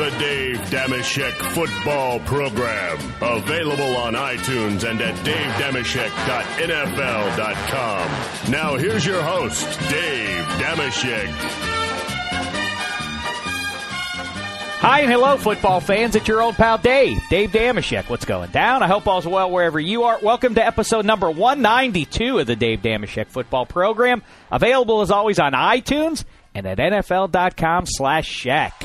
The Dave Dameshek Football Program. Available on iTunes and at davedameshek.nfl.com. Now here's your host, Dave Dameshek. Hi and hello, football fans. It's your old pal Dave, Dave Dameshek. What's going down? I hope all's well wherever you are. Welcome to episode number 192 of the Dave Dameshek Football Program. Available as always on iTunes and at NFL.com slash Shack.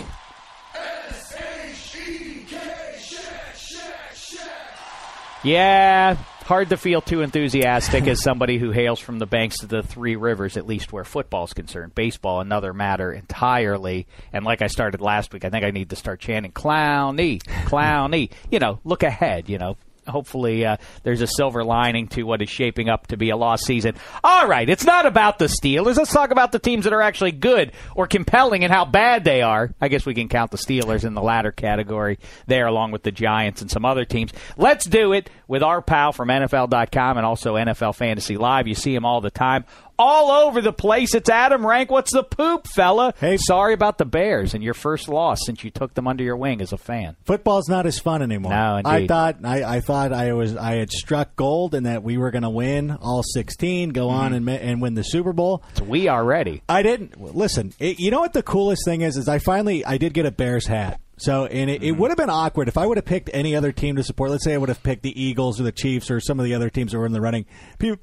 Yeah, hard to feel too enthusiastic as somebody who hails from the banks of the three rivers, at least where football's concerned. Baseball, another matter entirely. And like I started last week, I think I need to start chanting Clowney, Clowney. You know, look ahead, you know, hopefully uh, there's a silver lining to what is shaping up to be a lost season. All right, it's not about the Steelers. Let's talk about the teams that are actually good or compelling and how bad they are. I guess we can count the Steelers in the latter category there, along with the Giants and some other teams. Let's do it with our pal from NFL.com and also NFL Fantasy Live. You see him all the time all over the place. It's Adam Rank. What's the poop, fella? Hey. sorry about the Bears and your first loss since you took them under your wing as a fan. Football's not as fun anymore. No, I thought I, I thought I was I had struck gold and that we were going to win all 16, go on mm-hmm. and and win the Super Bowl. So we are ready. I didn't listen. It, you know what the coolest thing is? Is I finally I did get a Bears hat. So and it, it mm-hmm. would have been awkward if I would have picked any other team to support. Let's say I would have picked the Eagles or the Chiefs or some of the other teams that were in the running. People,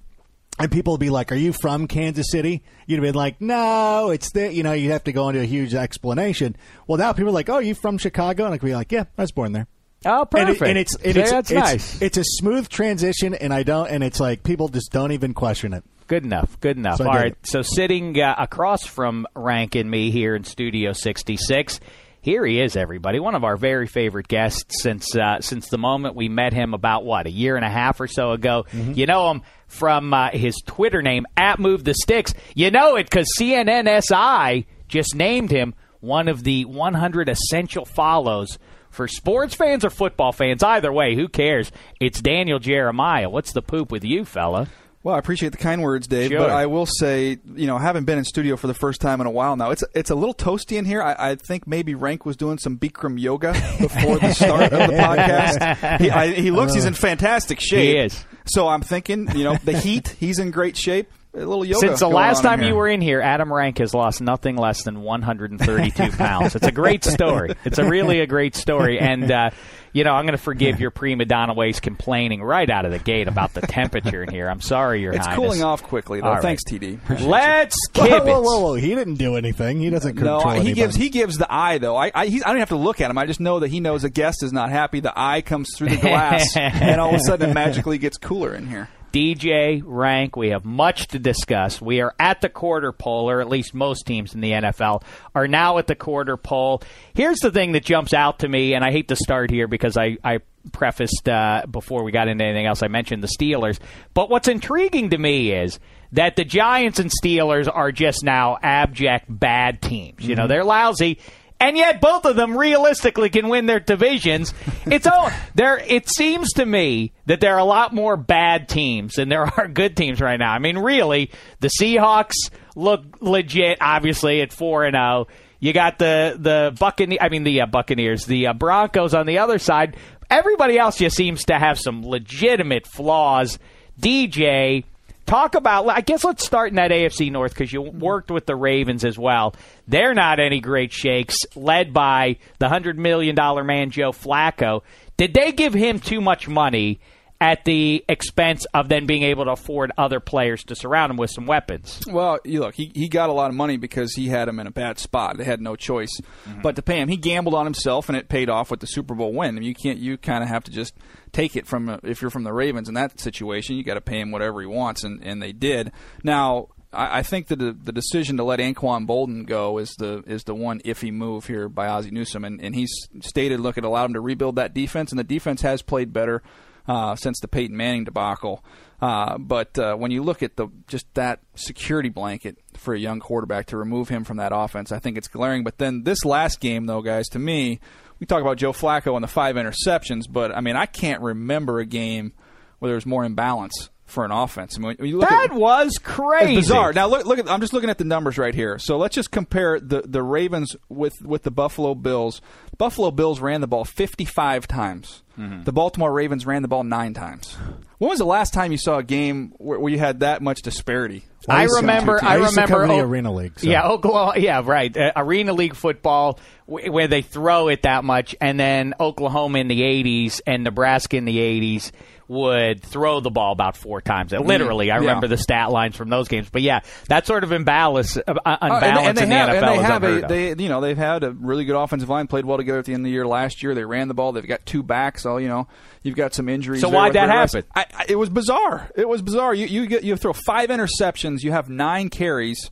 and people would be like, "Are you from Kansas City?" You'd have been like, "No, it's the." You know, you have to go into a huge explanation. Well, now people are like, "Oh, you from Chicago?" And I could be like, "Yeah, I was born there." Oh, And, it- perfect. and it's and it's, it's, nice. It's a smooth transition, and I don't. And it's like people just don't even question it. Good enough. Good enough. So All right. it. So sitting uh, across from Rank and me here in Studio 66, here he is, everybody. One of our very favorite guests since uh, since the moment we met him about what a year and a half or so ago. Mm-hmm. You know him from uh, his Twitter name at Move the Sticks. You know it because CNNSI just named him one of the 100 essential follows. For sports fans or football fans, either way, who cares? It's Daniel Jeremiah. What's the poop with you, fella? Well, I appreciate the kind words, Dave. Sure. But I will say, you know, haven't been in studio for the first time in a while now. It's it's a little toasty in here. I, I think maybe Rank was doing some Bikram yoga before the start of the podcast. He, I, he looks, he's in uh, fantastic shape. He is. So I'm thinking, you know, the heat, he's in great shape. A little yoga. Since the last on in time you were in here, Adam Rank has lost nothing less than 132 pounds. It's a great story. It's a really a great story, and uh, you know I'm going to forgive your prima donna ways complaining right out of the gate about the temperature in here. I'm sorry, Your It's Highness. cooling off quickly, though. All right. Thanks, TD. Appreciate Let's Whoa, kibitz. whoa, whoa, whoa! He didn't do anything. He doesn't control I- he anybody. gives he gives the eye though. I I, he's, I don't have to look at him. I just know that he knows a guest is not happy. The eye comes through the glass, and all of a sudden it magically gets cooler in here. DJ Rank, we have much to discuss. We are at the quarter pole, or at least most teams in the NFL are now at the quarter pole. Here's the thing that jumps out to me, and I hate to start here because I, I prefaced uh, before we got into anything else, I mentioned the Steelers. But what's intriguing to me is that the Giants and Steelers are just now abject bad teams. You know, they're lousy and yet both of them realistically can win their divisions. It's all there. It seems to me that there are a lot more bad teams than there are good teams right now. I mean, really, the Seahawks look legit. Obviously, at four and zero. You got the the Buccaneers. I mean, the uh, Buccaneers, the uh, Broncos on the other side. Everybody else just seems to have some legitimate flaws. DJ, talk about. I guess let's start in that AFC North because you worked with the Ravens as well. They're not any great shakes, led by the hundred million dollar man Joe Flacco. Did they give him too much money at the expense of then being able to afford other players to surround him with some weapons? Well, you look, he, he got a lot of money because he had him in a bad spot. They had no choice mm-hmm. but to pay him. He gambled on himself, and it paid off with the Super Bowl win. I mean, you can't. You kind of have to just take it from if you're from the Ravens in that situation. You got to pay him whatever he wants, and, and they did. Now, I, I think that the, the decision to let Anquan Boldin go is the is the one iffy move here by Ozzie Newsome, and, and he's stated, look, it allowed him to rebuild that defense, and the defense has played better uh, since the Peyton Manning debacle. Uh, but uh, when you look at the just that security blanket for a young quarterback to remove him from that offense, I think it's glaring. But then this last game, though, guys, to me, we talk about Joe Flacco and the five interceptions, but I mean, I can't remember a game where there was more imbalance for an offense. I mean, when you look That at, was crazy. bizarre. Now look, look at. I'm just looking at the numbers right here. So let's just compare the the Ravens with with the Buffalo Bills. Buffalo Bills ran the ball 55 times. Mm-hmm. The Baltimore Ravens ran the ball nine times. When was the last time you saw a game where, where you had that much disparity? I used to- remember. I used remember cover the Arena League. so- Yeah, Oklahoma. Yeah, right. Uh, Arena League football, w- where they throw it that much, and then Oklahoma in the '80s and Nebraska in the '80s would throw the ball about four times. Literally, I Mm-hmm. Yeah. remember the stat lines from those games. But yeah, that sort of imbalance, uh, uh, Uh, unbalance and, they in the have, NFL and they is have unheard a, of. they, you know, they've had a really good offensive line, played well together at the end of the year last year. They ran the ball. They've got two backs. So you know, you've got some injuries. So why'd that happen? I, I, it was bizarre. It was bizarre. You you get you throw five interceptions. You have nine carries.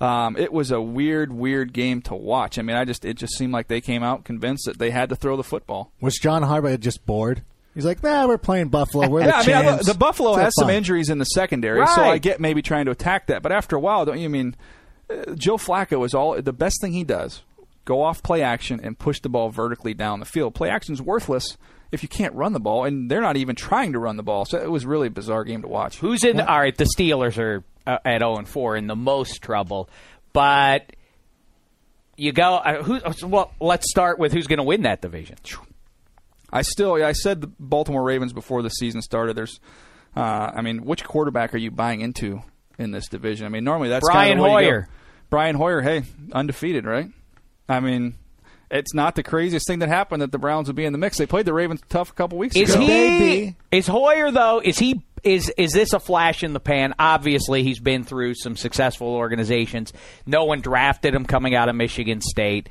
Um, it was a weird, weird game to watch. I mean, I just it just seemed like they came out convinced that they had to throw the football. Was John Harbaugh just bored? He's like, nah, we're playing Buffalo. We're the Yeah, I mean, I- champs. the Buffalo Let's have has some fun." injuries in the secondary, so I get maybe trying to attack that. But after a while, don't you mean uh, Joe Flacco is all the best thing he does? Go off play action and push the ball vertically down the field. Play action is worthless if you can't run the ball, and they're not even trying to run the ball. So it was really a bizarre game to watch. Who's in? All right, the Steelers are uh, at zero and four in the most trouble, but you go. Uh, who? Well, let's start with who's going to win that division. I still, I said the Baltimore Ravens before the season started. There's, uh, I mean, which quarterback are you buying into in this division? I mean, normally that's Brian kind of the way you go. Hoyer. Brian Hoyer, hey, undefeated, right? I mean, it's not the craziest thing that happened that the Browns would be in the mix. They played the Ravens tough a couple weeks Is ago. he? Is Hoyer though? Is he? Is is this a flash in the pan? Obviously, he's been through some successful organizations. No one drafted him coming out of Michigan State.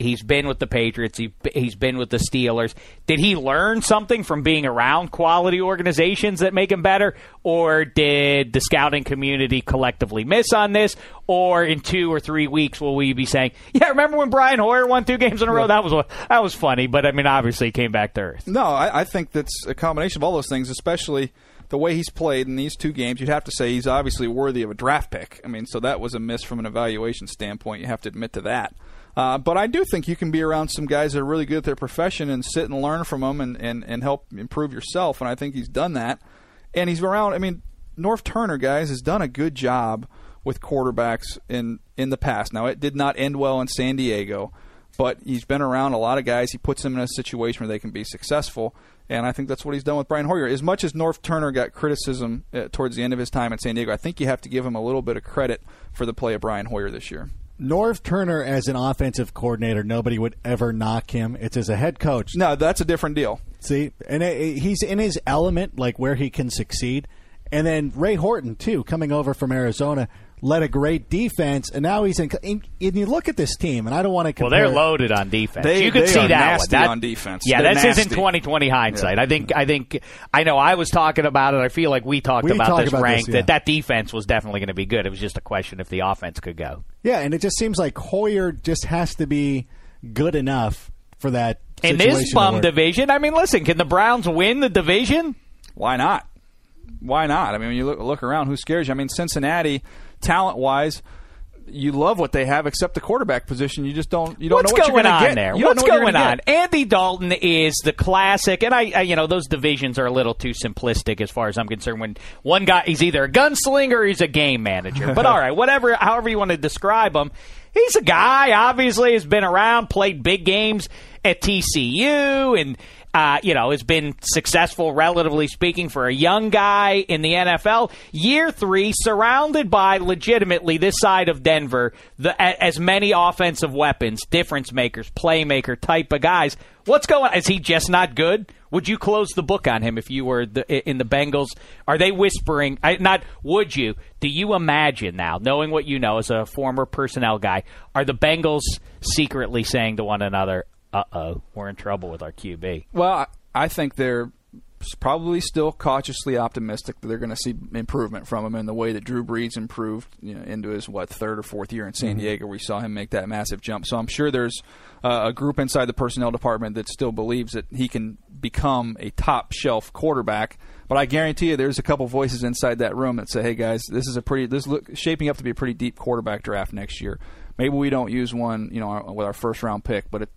He's been with the Patriots. He, he's been with the Steelers. Did he learn something from being around quality organizations that make him better, or did the scouting community collectively miss on this? Or in two or three weeks, will we be saying, "Yeah, remember when Brian Hoyer won two games in a row? That was that was funny." But I mean, obviously, he came back to earth. No, I, I think that's a combination of all those things, especially the way he's played in these two games. You'd have to say he's obviously worthy of a draft pick. I mean, so that was a miss from an evaluation standpoint. You have to admit to that. Uh, but I do think you can be around some guys that are really good at their profession and sit and learn from them and, and, and help improve yourself. And I think he's done that. And he's around, I mean, Norv Turner, guys, has done a good job with quarterbacks in, in the past. Now, it did not end well in San Diego. but he's been around a lot of guys. He puts them in a situation where they can be successful. And I think that's what he's done with Brian Hoyer. As much as Norv Turner got criticism uh, towards the end of his time at San Diego, I think you have to give him a little bit of credit for the play of Brian Hoyer this year. Norv Turner as an offensive coordinator, nobody would ever knock him. It's as a head coach. No, that's a different deal. See, and it, he's in his element, like where he can succeed. And then Ray Horton too, coming over from Arizona, led a great defense, and now he's in. And you look at this team, and I don't want to. Well, they're loaded on defense. They- you can they see are that nasty. That- on defense. Yeah, They're that's just in nasty. 2020 hindsight. I think. I think. I know. I was talking about it. I feel like we talked We about talked this about rank this, yeah. that that defense was definitely going to be good. It was just a question if the offense could go. Yeah, and it just seems like Hoyer just has to be good enough for that. In this bum division, I mean, listen, can the Browns win the division? Why not? Why not? I mean, when you look, look around, who scares you? I mean, Cincinnati, talent wise, you love what they have, except the quarterback position. You just don't. You don't What's know what going on get. there? What's what going on? get. Andy Dalton is the classic, and I, I, you know, those divisions are a little too simplistic as far as I'm concerned. When one guy, he's either a gunslinger or he's a game manager. But all right, whatever, however you want to describe him, he's a guy. Obviously, has been around, played big games at TCU, and. Uh, you know, has been successful, relatively speaking, for a young guy in the NFL. Year three, surrounded by legitimately this side of Denver, the, as many offensive weapons, difference makers, playmaker type of guys. What's going? on? Is he just not good? Would you close the book on him if you were the, in the Bengals? Are they whispering? I, not would you? Do you imagine now, knowing what you know as a former personnel guy, are the Bengals secretly saying to one another, "Uh oh, we're in trouble with our QB"? Well, I think they're probably still cautiously optimistic that they're going to see improvement from him in the way that Drew Brees improved you know, into his what third or fourth year in San Diego. We saw him make that massive jump. So I'm sure there's uh, a group inside the personnel department that still believes that he can become a top shelf quarterback. But I guarantee you, there's a couple voices inside that room that say, "Hey guys, this is a pretty this look shaping up to be a pretty deep quarterback draft next year." Maybe we don't use one, you know, with our first round pick, but it,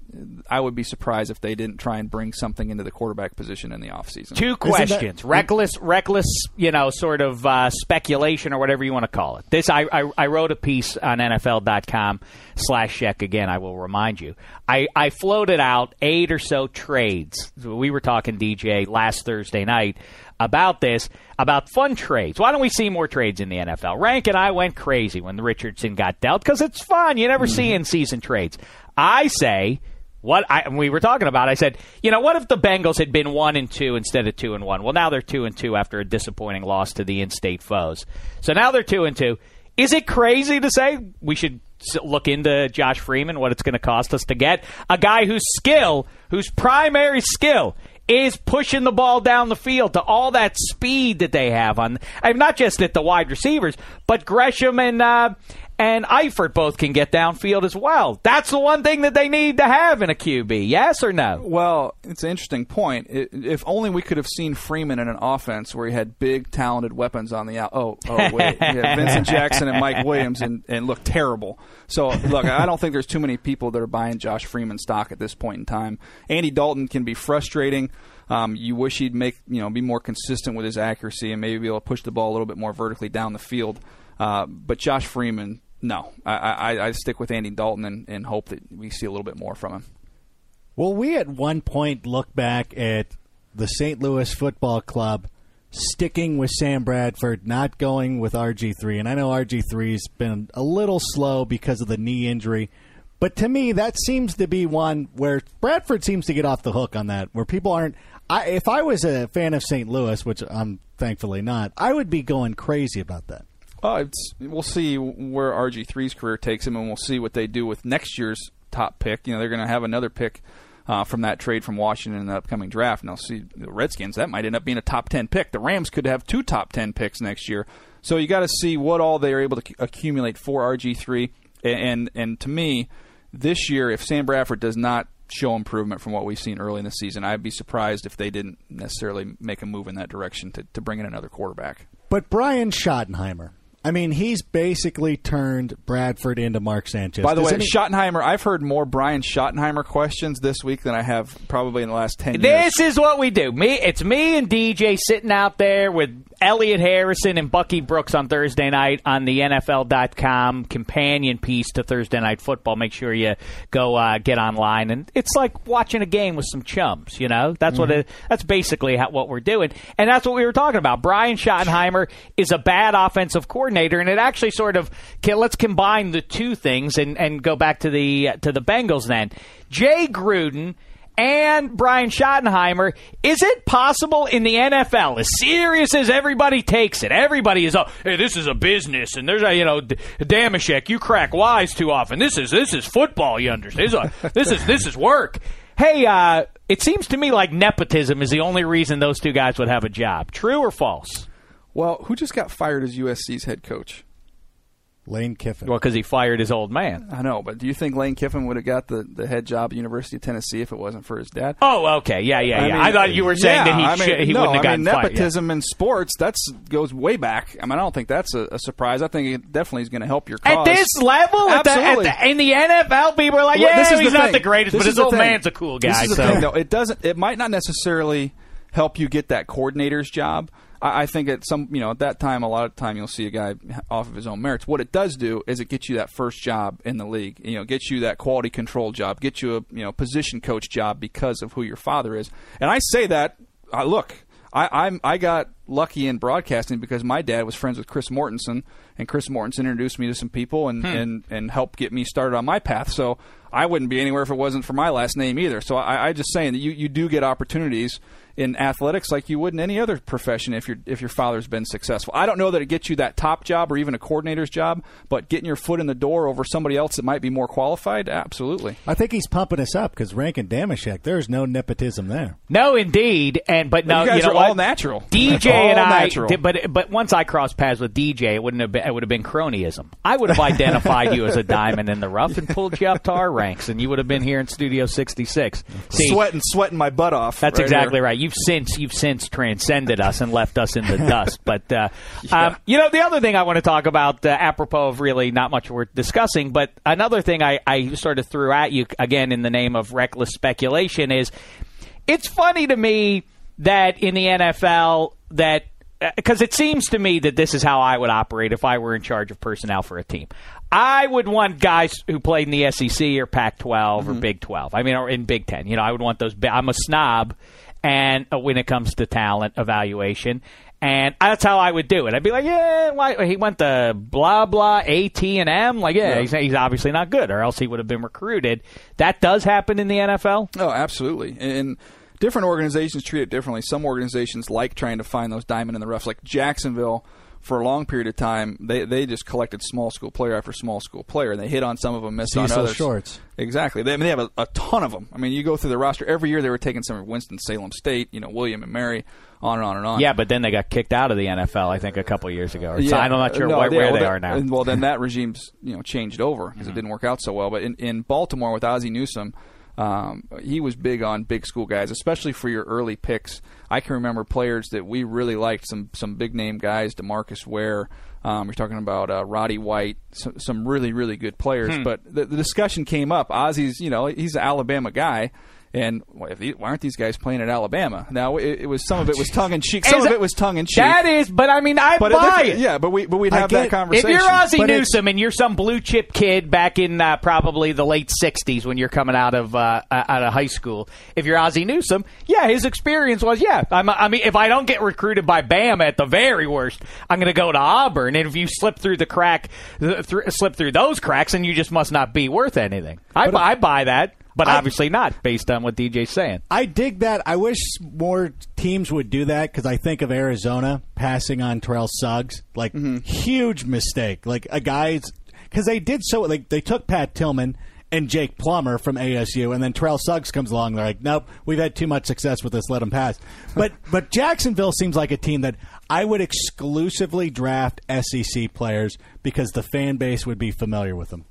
I would be surprised if they didn't try and bring something into the quarterback position in the offseason. Two questions: reckless, reckless, you know, sort of uh, speculation or whatever you want to call it. This I, I I wrote a piece on NFL.com/slash check again. I will remind you. I I floated out eight or so trades. We were talking DJ last Thursday night about this about fun trades. Why don't we see more trades in the NFL? Rank and I went crazy when Richardson got dealt because it's fun. You never see mm-hmm. in season trades. I say what I we were talking about. I said, you know, what if the Bengals had been one and two instead of two and one? Well, now they're two and two after a disappointing loss to the in-state foes. So now they're two and two. Is it crazy to say we should look into Josh Freeman, what it's going to cost us to get a guy whose skill, whose primary skill is pushing the ball down the field to all that speed that they have on, I mean, not just at the wide receivers, but Gresham and uh, and Eifert both can get downfield as well. That's the one thing that they need to have in a QB. Yes or no? Well, it's an interesting point. I if only we could have seen Freeman in an offense where he had big, talented weapons on the out. Oh, oh, wait, yeah, Vincent Jackson and Mike Williams, and, and look terrible. So, look, I don't think there's too many people that are buying Josh Freeman stock at this point in time. Andy Dalton can be frustrating. Um, you wish he'd make you know be more consistent with his accuracy and maybe be able to push the ball a little bit more vertically down the field. Uh, but Josh Freeman, no, I, I, I stick with Andy Dalton and, and hope that we see a little bit more from him. Well, we at one point look back at the St. Louis Football Club sticking with Sam Bradford, not going with RG3. And I know RG3's been a little slow because of the knee injury. But to me, that seems to be one where Bradford seems to get off the hook on that, where people aren't. I, if I was a fan of St. Louis, which I'm thankfully not, I would be going crazy about that. It's, we'll see where RG3's career takes him, and we'll see what they do with next year's top pick. You know, they're going to have another pick uh, from that trade from Washington in the upcoming draft. And I'll see the Redskins. That might end up being a top ten pick. The Rams could have two top ten picks next year. So you got to see what all they are able to accumulate for RG3. And and to me, this year, if Sam Bradford does not show improvement from what we've seen early in the season, I'd be surprised if they didn't necessarily make a move in that direction to, to bring in another quarterback. But Brian Schottenheimer, I mean, he's basically turned Bradford into Mark Sanchez. By the Does way, any- Schottenheimer, I've heard more Brian Schottenheimer questions this week than I have probably in the last 10 years. This is what we do. Me, it's me and DJ sitting out there with Elliot Harrison and Bucky Brooks on Thursday night on the NFL.com companion piece to Thursday Night Football. Make sure you go uh, get online, and it's like watching a game with some chums. You know, that's what it, that's basically how, what we're doing, and that's what we were talking about. Brian Schottenheimer is a bad offensive coordinator, and it actually sort of let's combine the two things and, and go back to the to the Bengals then. Jay Gruden and Brian Schottenheimer. Is it possible in the NFL, as serious as everybody takes it, everybody is, oh, hey, this is a business, and there's a, you know, D- Dameshek, you crack wise too often. This is this is football, you understand? This is a, this is this is work. Hey, uh, it seems to me like nepotism is the only reason those two guys would have a job. True or false? Well, who just got fired as USC's head coach? Lane Kiffin. Well, because he fired his old man. I know, but do you think Lane Kiffin would have got the, the head job at University of Tennessee if it wasn't for his dad? Oh, okay, yeah, yeah, yeah. I, mean, thought you were saying yeah, that he I mean, should, he no, wouldn't have I gotten mean, fired. Yeah. nepotism in sports that's goes way back. I mean, I don't think that's a, a surprise. I think it definitely is going to help your cause. At this level, at the, at Absolutely. the, in the NFL, people are like, Well, "Yeah, this is he's the not thing. the greatest, This but his old thing. man's a cool guy." This is the so thing, though. It doesn't. It might not necessarily help you get that coordinator's job. I, I think at some, you know, at that time, a lot of time you'll see a guy off of his own merits. What it does do is it gets you that first job in the league. You know, gets you that quality control job, gets you a you know position coach job because of who your father is. And I say that. Uh, look, I, I'm I got lucky in broadcasting because my dad was friends with Chris Mortensen, and Chris Mortensen introduced me to some people and and and helped get me started on my path. So I wouldn't be anywhere if it wasn't for my last name either. So I, I just saying that you you do get opportunities in athletics like you would in any other profession if your if your father's been successful. I don't know that it gets you that top job or even a coordinator's job, but getting your foot in the door over somebody else that might be more qualified, absolutely. I think he's pumping us up because Rankin Dameshek, there's no nepotism there. no, indeed, and but no, you guys know are what? all natural. DJ All and I, did- but but once I crossed paths with DJ, it wouldn't have been, it would have been cronyism. I would have identified you as a diamond in the rough and pulled you up to our ranks, and you would have been here in Studio 66. See, sweating, sweating my butt off. That's right exactly here. right. You've since you've since transcended us and left us in the dust. But uh, um, you know, the other thing I want to talk about, uh, apropos of really not much worth discussing, but another thing I, I sort of threw at you again in the name of reckless speculation is, it's funny to me that in the NFL that because it seems to me that this is how I would operate if I were in charge of personnel for a team. I would want guys who played in the SEC or Pac-12 or Big 12. I mean, or in Big 10. You know, I would want those. I'm a snob, and uh, when it comes to talent evaluation. And that's how I would do it. I'd be like, yeah, why he went to blah blah A T and M. Like, yeah, He's, he's obviously not good, or else he would have been recruited. That does happen in the NFL. Oh, absolutely. And different organizations treat it differently. Some organizations like trying to find those diamond in the rough. Like Jacksonville, for a long period of time, they they just collected small school player after small school player, and they hit on some of them, missed on Cecil others. Shorts. Exactly. They, I mean, they have a, a ton of them. I mean, you go through the roster every year. They were taking some of Winston Salem State, you know, William and Mary, on and on and on. Yeah, but then they got kicked out of the NFL. I think a couple years ago. Or so I'm not sure no, where, yeah, where well, they are now. well, then that regime's you know changed over because it didn't work out so well. But in, in Baltimore with Ozzie Newsome, um, he was big on big school guys, especially for your early picks. I can remember players that we really liked, some some big name guys, DeMarcus Ware. Um, you're talking about uh, Roddy White, some, some really really good players. Hmm. But the, the discussion came up. Ozzie's, you know, he's an Alabama guy. And why if he- why aren't these guys playing at Alabama? Now it, it was some of it was tongue in cheek. Some Is of it- was tongue in cheek. That is, but I mean, I but buy it, yeah, but we but we'd have that conversation. If you're Ozzie But Newsome and you're some blue chip kid back in uh, probably the late '60s when you're coming out of uh, out of high school, if you're Ozzie Newsome, yeah, his experience was, yeah, I'm, I mean, if I don't get recruited by Bama at the very worst, I'm going to go to Auburn, and if you slip through the crack, th- thr slip through those cracks, and you just must not be worth anything. I, But- I buy that, but I- obviously not based on what DJ's saying. I dig that. I wish more teams would do that because I think of Arizona passing on Terrell Suggs. Like, mm-hmm. huge mistake. Like, a guy's. Because they did so. Like, they took Pat Tillman and Jake Plummer from ASU, and then Terrell Suggs comes along. They're like, nope, we've had too much success with this. Let him pass. But, but Jacksonville seems like a team that I would exclusively draft SEC players because the fan base would be familiar with them.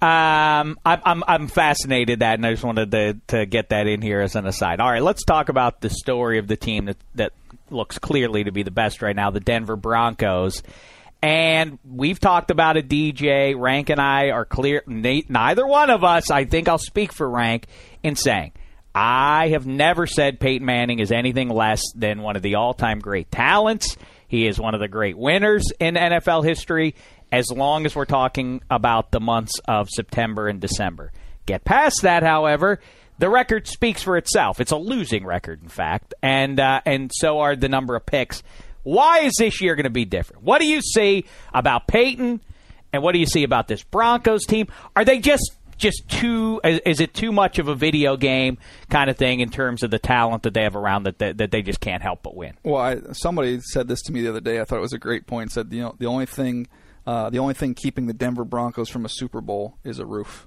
Um, I'm, I'm I'm fascinated that, and I just wanted to to get that in here as an aside. All right, let's talk about the story of the team that that looks clearly to be the best right now, the Denver Broncos. And we've talked about it. DJ Rank and I are clear. ne- Neither one of us, I think, I'll speak for Rank in saying. I have never said Peyton Manning is anything less than one of the all-time great talents. He is one of the great winners in NFL history. As long as we're talking about the months of September and December, get past that, however. The record speaks for itself. It's a losing record, in fact, and uh, and so are the number of picks. Why is this year going to be different? What do you see about Peyton, and what do you see about this Broncos team? Are they just just too? Is, it too much of a video game kind of thing in terms of the talent that they have around that that, that they just can't help but win? Well, I, somebody said this to me the other day. I thought it was a great point. Said you know the only thing, uh, the only thing keeping the Denver Broncos from a Super Bowl is a roof.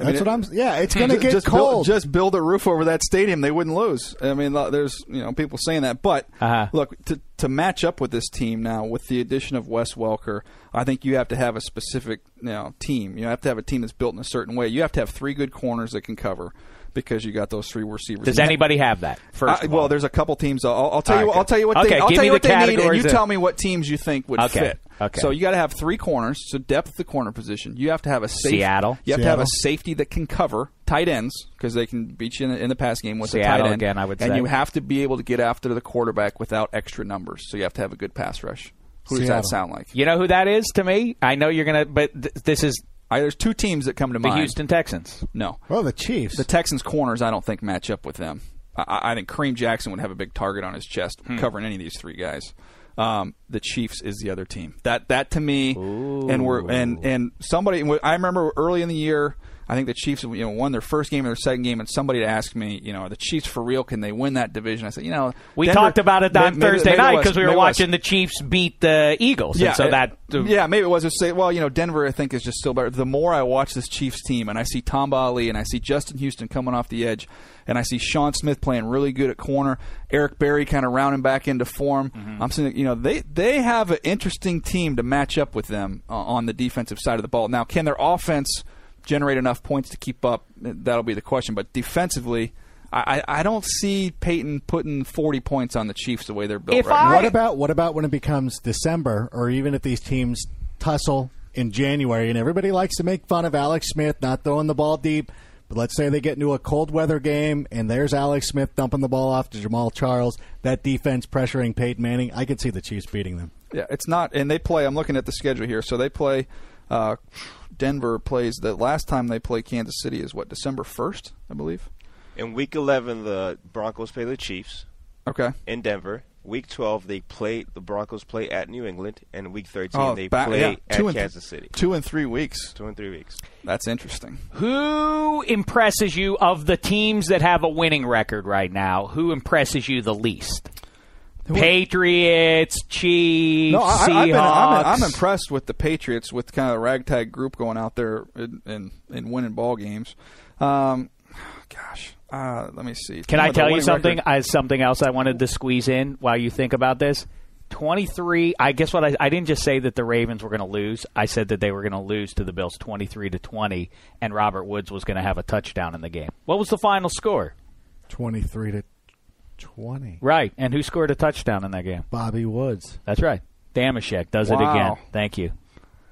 I That's mean, what I'm. Yeah, it's going to get just cold. Build, just build a roof over that stadium, they wouldn't lose. I mean, there's you know people saying that, but Uh-huh. look to to match up with this team now with the addition of Wes Welker, I think you have to have a specific you know team. You have to have a team that's built in a certain way. You have to have three good corners that can cover because you got those three receivers. Does anybody have that? First, I- well, there's a couple teams. I'll, I'll tell you. Okay. I'll tell you what. Okay, They, I'll give tell me you what the they need, and you that- tell me what teams you think would Okay, fit. Okay. So you got to have three corners. So depth at the corner position. You have to have a safe, Seattle. You have to have a safety that can cover tight ends because they can beat you in, in the pass game with a tight end. again, I would and say. you have to be able to get after the quarterback without extra numbers. So you have to have a good pass rush. Who does that sound like? you know who that is to me? I know you're gonna, but th- this is I, there's two teams that come to the mind. The Houston Texans. No, well, the Chiefs. the Texans corners, I don't think match up with them. I, I think Kareem Jackson would have a big target on his chest Hmm. covering any of these three guys. Um, the Chiefs is the other team. That that to me, and we're and and somebody. I remember early in the year. I think the Chiefs, you know, won their first game or their second game, and somebody had asked me, you know, are the Chiefs for real? Can they win that division? I said, you know, We Denver- talked about it on maybe- Thursday maybe night because we were maybe it was. watching the Chiefs beat the Eagles. and so it- that yeah, maybe it was to say, well, you know, Denver, I think is just still better. The more I watch this Chiefs team, and I see Tamba Hali, and I see Justin Houston coming off the edge, and I see Sean Smith playing really good at corner, Eric Berry kind of rounding back into form. Mm-hmm. I'm saying, you know, they they have an interesting team to match up with them uh, on the defensive side of the ball. Now, can their offense generate enough points to keep up? That'll be the question. But defensively. I, I I don't see Peyton putting 40 points on the Chiefs the way they're built If right now. I- What about what about when it becomes December, or even if these teams tussle in January, and everybody likes to make fun of Alex Smith not throwing the ball deep. But let's say they get into a cold weather game, and there's Alex Smith dumping the ball off to Jamaal Charles. That defense pressuring Peyton Manning. I could see the Chiefs beating them. Yeah, it's not, and they play. I'm looking at the schedule here. So they play. Uh, Denver plays the last time they play Kansas City is what December first, I believe. In week 11, the Broncos play the Chiefs Okay. in Denver. Week 12, they play the Broncos play at New England, and week 13 Oh, they back- play yeah. at Two and- Kansas City. Two and three weeks. Two and three weeks. That's interesting. Who impresses you of the teams that have a winning record right now? Who impresses you the least? Patriots, Chiefs, No, I, Seahawks. I've been, I'm, I'm impressed with the Patriots with kind of a ragtag group going out there and and, and winning ball games. Um, gosh, uh, let me see. Can I tell you something? record. I something else I wanted to squeeze in while you think about this. Twenty-three. I guess what I I didn't just say that the Ravens were going to lose. I said that they were going to lose to the Bills, twenty-three to twenty, and Robert Woods was going to have a touchdown in the game. What was the final score? Twenty-three to twenty. Right, and who scored a touchdown in that game? Bobby Woods. That's right. Dameshek does it again. Thank you.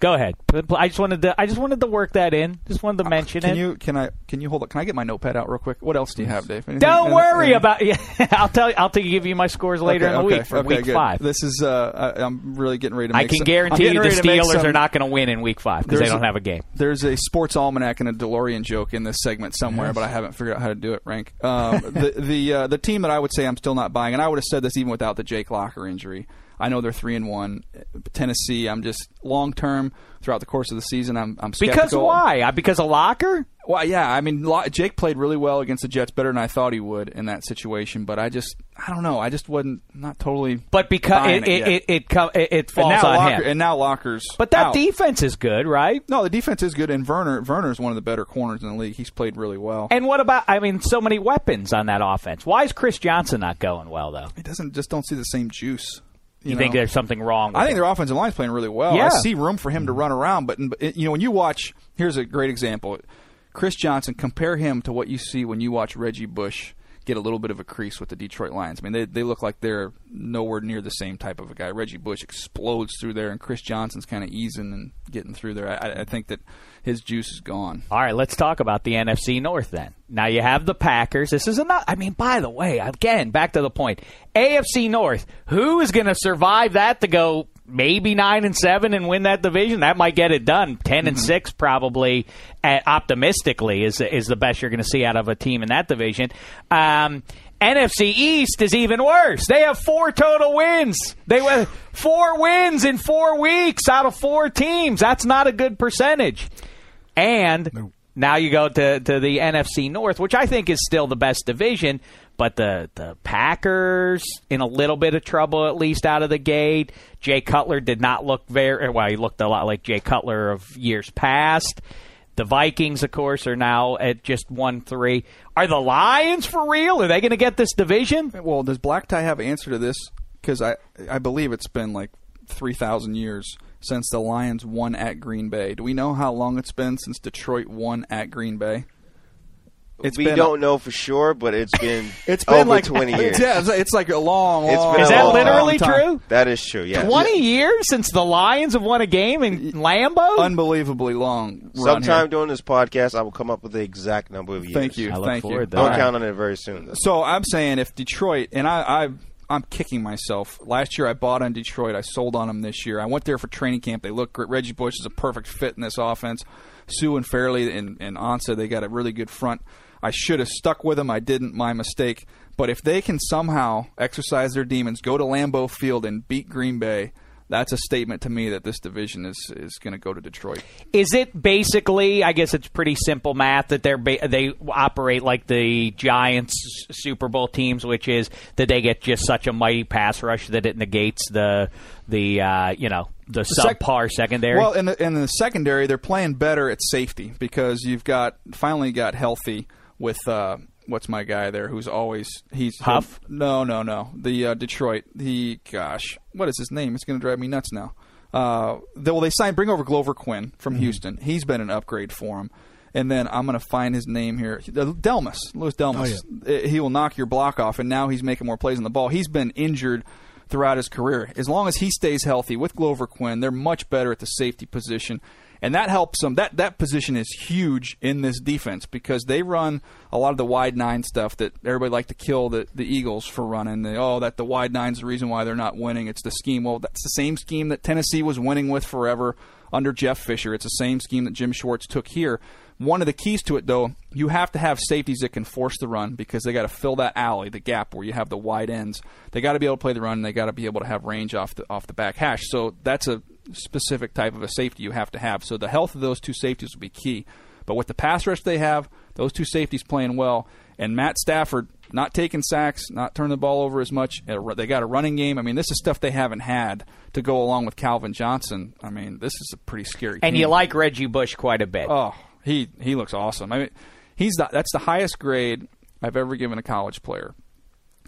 Go ahead. I just wanted to. I just wanted to work that in. Just wanted to mention Can it. you can I can you hold up? Can I get my notepad out real quick? What else do you have, Dave? Anything- Don't worry about. Yeah, I'll tell. you I'll tell you, give you my scores later Okay, in the okay, week for okay, week good. five. This is uh, I, I'm really getting ready to. I can some- guarantee you the ready to make Steelers some- are not going to win in week five because they don't a- have a game. There's a sports almanac and a DeLorean joke in this segment somewhere, but I haven't figured out how to do it. Rank um, the the uh, the team that I would say I'm still not buying, and I would have said this even without the Jake Locker injury. I know they're three and one. Tennessee, I'm just long term throughout the course of the season. I'm I'm Because why? Uh, Because a locker? Well, yeah, I mean, Jake played really well against the Jets, better than I thought he would in that situation. But I just, I don't know, I just wasn't not totally. But because it it it, it, it, it falls now on Locker, him. and now Locker's. but that out. defense is good, right? No, the defense is good, and Verner Verner's one of the better corners in the league. He's played really well. And what about? I mean, so many weapons on that offense. Why is Chris Johnson not going well though? he doesn't just don't see the same juice. You, You, think there's something wrong? With I think their offensive line's playing really well. Yeah. I see room for him to run around, but, you know when you watch, here's a great example: Chris Johnson. Compare him to what you see when you watch Reggie Bush get a little bit of a crease with the Detroit Lions. I mean, they they look like they're nowhere near the same type of a guy. Reggie Bush explodes through there, and Chris Johnson's kind of easing and getting through there. I, I think that his juice is gone. All right, let's talk about the NFC North then. Now you have the Packers. This is enough. I mean, by the way, again, back to the point. AFC North. Who is going to survive that to go maybe nine and seven and win that division? That might get it done. 10 and six probably, uh, optimistically, is is the best you're going to see out of a team in that division. Um, NFC East is even worse. They have four total wins. They went four wins in four weeks out of four teams. That's not a good percentage. And now you go to, to the NFC North, which I think is still the best division, but the, the Packers in a little bit of trouble at least out of the gate. Jay Cutler did not look very well. He looked a lot like Jay Cutler of years past. The Vikings, of course, are now at just one three. Are the Lions for real? Are they going to get this division? Well, does Black Tie have an answer to this? Because I I believe it's been like three thousand years since the Lions won at Green Bay. Do we know how long it's been since Detroit won at Green Bay? It's we been, don't know for sure, but it's been it's been over like twenty years. Yeah, it's like a long. It's long been Is a that long literally time. true? That is true. Yeah. Twenty years since the Lions have won a game in Lambeau. Unbelievably long. run Sometime here. during this podcast, I will come up with the exact number of years. Thank you. I look Thank you. forward to Don't that. count on it very soon. Though. So I'm saying if Detroit and I, I I'm kicking myself. Last year I bought on Detroit. I sold on them this year. I went there for training camp. They look great. Reggie Bush is a perfect fit in this offense. Suh and Fairley and, and Ansah, they got a really good front. I should have stuck with them. I didn't. My mistake. But if they can somehow exercise their demons, go to Lambeau Field and beat Green Bay, that's a statement to me that this division is is going to go to Detroit. Is it basically? I guess it's pretty simple math that they're ba- they operate like the Giants Super Bowl teams, which is that they get just such a mighty pass rush that it negates the the uh, you know the sec- subpar secondary. Well, in the, in the secondary, they're playing better at safety because you've got finally got healthy with uh, what's my guy there who's always he's Huff? No, no, no. The uh, Detroit. The gosh, what is his name? It's going to drive me nuts now. Uh, they, well, they signed bring over Glover Quin from Houston. He's been an upgrade for him. And then I'm going to find his name here. Delmas, Louis Delmas. Uh, He will knock your block off, and now he's making more plays on the ball. He's been injured throughout his career. As long as he stays healthy with Glover Quin, they're much better at the safety position. And that helps them. That that position is huge in this defense because they run a lot of the wide nine stuff that everybody like to kill the, the Eagles for running. They, oh, that the wide nine's the reason why they're not winning. It's the scheme. Well, that's the same scheme that Tennessee was winning with forever under Jeff Fisher. It's the same scheme that Jim Schwartz took here. One of the keys to it, though, you have to have safeties that can force the run because they got to fill that alley, the gap where you have the wide ends. They got to be able to play the run. and They got to be able to have range off the off the back hash. So that's a specific type of a safety you have to have. So the health of those two safeties will be key. But with the pass rush they have, those two safeties playing well, and Matt Stafford not taking sacks, not turning the ball over as much. Uh, They got a running game. I mean, this is stuff they haven't had to go along with Calvin Johnson. I mean, this is a pretty scary. and team. you like Reggie Bush quite a bit. Oh, he he looks awesome. I mean, he's the, that's the highest grade I've ever given a college player.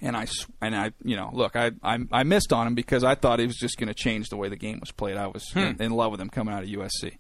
And I and I you know look I I, I missed on him because I thought he was just going to change the way the game was played. I was in, in love with him coming out of USC,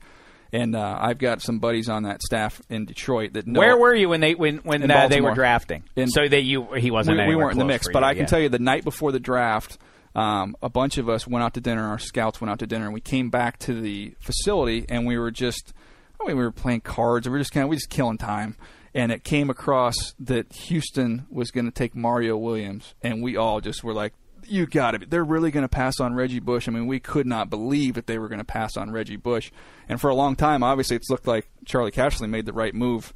and uh, I've got some buddies on that staff in Detroit that know. Where were you when they when when uh, they were drafting? In- so that you he wasn't. we, we weren't in the mix, but you, I can yeah. tell you the night before the draft, um, a bunch of us went out to dinner. Our scouts went out to dinner, and we came back to the facility, and we were just, I mean, we were playing cards. and We were just kind of, we just killing time. And it came across that Houston was going to take Mario Williams, and we all just were like, "You got to be! They're really going to pass on Reggie Bush." I mean, we could not believe that they were going to pass on Reggie Bush. And for a long time, obviously, it's looked like Charley Casserly made the right move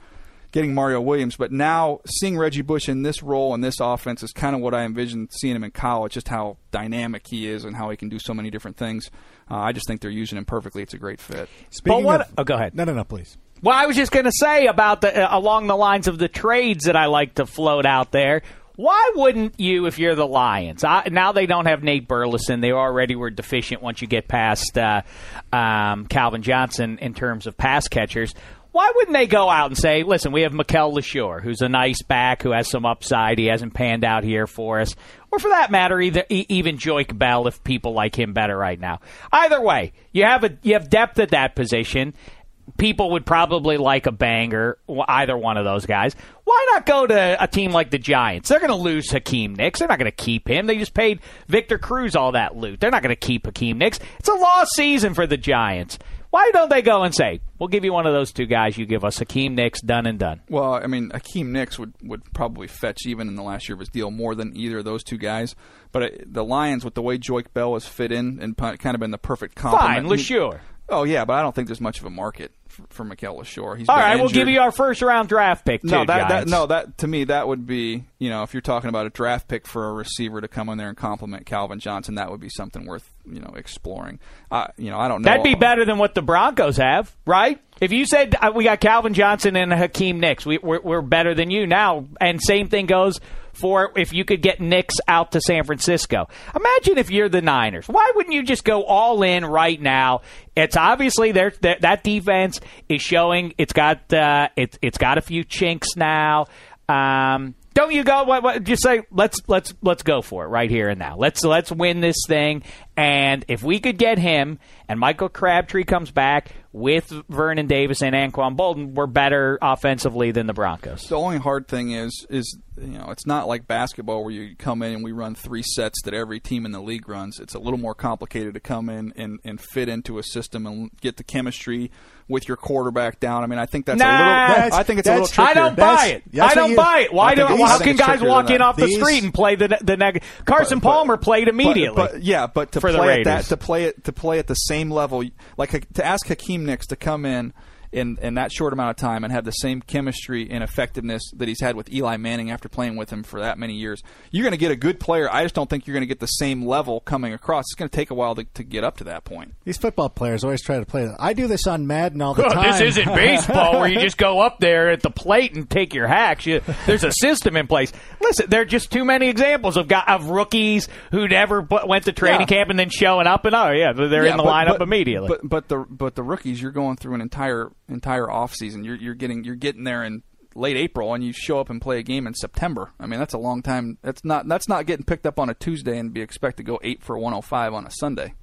getting Mario Williams. But now seeing Reggie Bush in this role in this offense is kind of what I envisioned seeing him in college, just how dynamic he is and how he can do so many different things. Uh, I just think they're using him perfectly. It's a great fit. Speaking what- of, oh, go ahead. No, no, no, please. Well, I was just going to say about the uh, along the lines of the trades that I like to float out there. Why wouldn't you, if you're the Lions? I, now they don't have Nate Burleson. They already were deficient once you get past uh, um, Calvin Johnson in terms of pass catchers. Why wouldn't they go out and say, "Listen, we have Mikel Leshoure, who's a nice back, who has some upside. He hasn't panned out here for us, or for that matter, either even Joique Bell, if people like him better right now. Either way, you have a you have depth at that position." People would probably like a banger, either one of those guys. Why not go to a team like the Giants? They're going to lose Hakeem Nicks. They're not going to keep him. They just paid Victor Cruz all that loot. They're not going to keep Hakeem Nicks. It's a lost season for the Giants. Why don't they go and say, "We'll give you one of those two guys. You give us Hakeem Nicks, done and done." Well, I mean, Hakeem Nicks would, would probably fetch even in the last year of his deal more than either of those two guys. But uh, the Lions, with the way Joique Bell has fit in and kind of been the perfect complement. Fine, Leshoure. Oh yeah, but I don't think there's much of a market for, for Mikel Leshoure. He's All right, we'll give you our first round draft pick too. no, that, that no, that to me that would be you know if you're talking about a draft pick for a receiver to come in there and complement Calvin Johnson, that would be something worth you know exploring. Uh, you know, I don't know. That'd be better than what the Broncos have, right? If you said uh, we got Calvin Johnson and Hakeem Nicks, we, we're, we're better than you now. And same thing goes for if you could get Nicks out to San Francisco. Imagine if you're the Niners. Why wouldn't you just go all in right now? It's obviously there that defense is showing it's got uh, it's it's got a few chinks now. Um, don't you go? What, what, just say let's let's let's go for it right here and now. Let's let's win this thing. And if we could get him and Michael Crabtree comes back with Vernon Davis and Anquan Boldin, we're better offensively than the Broncos. The only hard thing is, is you know, it's not like basketball where you come in and we run three sets that every team in the league runs. It's a little more complicated to come in and, and fit into a system and get the chemistry with your quarterback down. I mean, I think that's Nah, a little. that's- I think it's a little that's- trickier. I don't That's- buy it. that's I don't you- buy it. Why don't? How can guys walk in that. off the street and play the the neg- Carson But- but- Palmer played But- immediately But, yeah, but to for the play at that to play it to play at the same level, like to ask Hakeem Nicks to come in in in that short amount of time and have the same chemistry and effectiveness that he's had with Eli Manning after playing with him for that many years, you're going to get a good player. I just don't think you're going to get the same level coming across. It's going to take a while to, to get up to that point. These football players always try to play. I do this on Madden all the Well, time. this isn't baseball where you just go up there at the plate and take your hacks. You, there's a system in place. Listen, there are just too many examples of got, of rookies who never bu- went to training Yeah. camp and then showing up and oh yeah, they're Yeah, in the but- lineup but- immediately. But but the but the rookies, you're going through an entire entire off season. You're you're getting you're getting there in late April, and you show up and play a game in September. I mean, that's a long time. That's not that's not getting picked up on a Tuesday and be expected to go eight for 105 on a Sunday.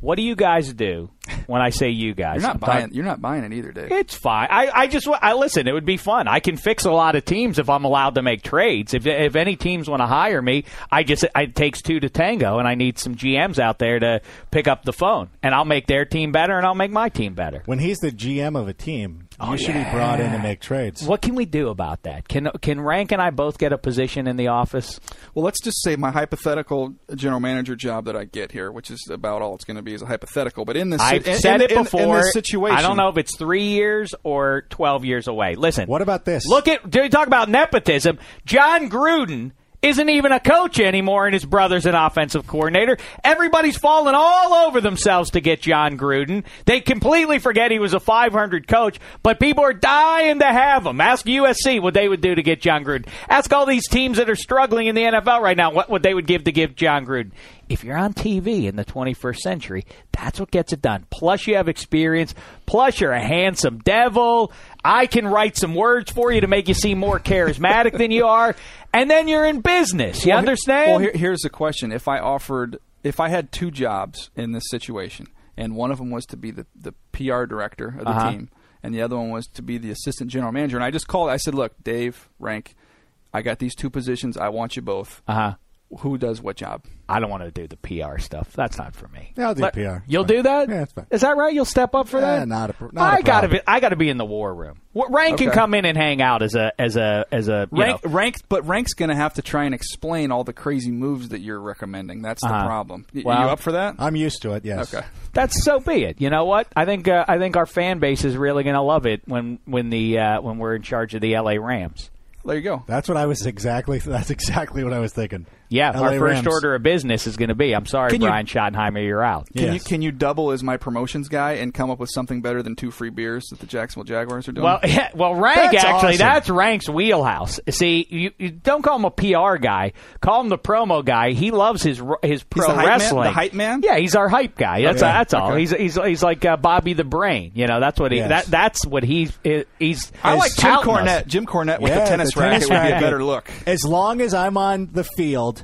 What do you guys do when I say you guys? You're not I'm buying. talking- You're not buying it either, Dave. It's fine. I, I just I listen. It would be fun. I can fix a lot of teams if I'm allowed to make trades. If if any teams want to hire me, I just it takes two to tango, and I need some GMs out there to pick up the phone, and I'll make their team better, and I'll make my team better. when he's the GM of a team, Oh, you Oh, should yeah. be brought in to make trades. What can we do about that? Can can Rank and I both get a position in the office? Well, let's just say my hypothetical general manager job that I get here, which is about all it's going to be, is a hypothetical. But in this, I've in, said in, it in- before. In this situation, I don't know if it's three years or twelve years away. Listen, What about this? Look at do you talk about nepotism? Jon Gruden isn't even a coach anymore, and his brother's an offensive coordinator. Everybody's falling all over themselves to get Jon Gruden. They completely forget he was a 500 coach, but people are dying to have him. Ask USC what they would do to get Jon Gruden. Ask all these teams that are struggling in the NFL right now what, what they would give to give Jon Gruden. If you're on TV in the 21st century, that's what gets it done. Plus, you have experience. Plus, you're a handsome devil. I can write some words for you to make you seem more charismatic than you are. And then you're in business. You Well, understand? Well, here, here's the question: If I offered, if I had two jobs in this situation, and one of them was to be the the PR director of the Uh-huh. team, and the other one was to be the assistant general manager, and I just called, I said, "Look, Dave, Rank, I got these two positions. I want you both. uh huh. Who does what job?" I don't want to do the PR stuff. That's not for me. Yeah, I'll do Let- PR. It's You'll fine. do that? Yeah, it's fine. Is that right? You'll step up for Eh, that? not a not a I gotta problem. be. I gotta be in the war room. What Rank can come in and hang out as a as a as a you Rank, know, rank, but Rank's going to have to try and explain all the crazy moves that you're recommending. That's the Uh-huh. problem. Y- Well- you up for that? I'm used to it. Yes. okay. That's so be it. You know what? I think uh, I think our fan base is really going to love it when when the uh, when we're in charge of the LA Rams. There you go. That's what I was exactly. That's exactly what I was thinking. Yeah, LA our first Rams. order of business is going to be. I'm sorry, Can you- Brian Schottenheimer, you're out. Can you Yes. can you double as my promotions guy and come up with something better than two free beers that the Jacksonville Jaguars are doing? Well, yeah, well, Rank That's actually, awesome. that's Rank's wheelhouse. See, you, you don't call him a PR guy. Call him the promo guy. He loves his r- his pro the hype man? wrestling. The hype man? Yeah, he's our hype guy. That's Okay. that's all. Okay. He's he's he's like uh, Bobby the Brain. You know, that's what he Yes. that that's what he's he's. I like Jim touting us. Cornette. Jim Cornette with Yeah, the tennis the racket tennis would be a better look. As long as I'm on the field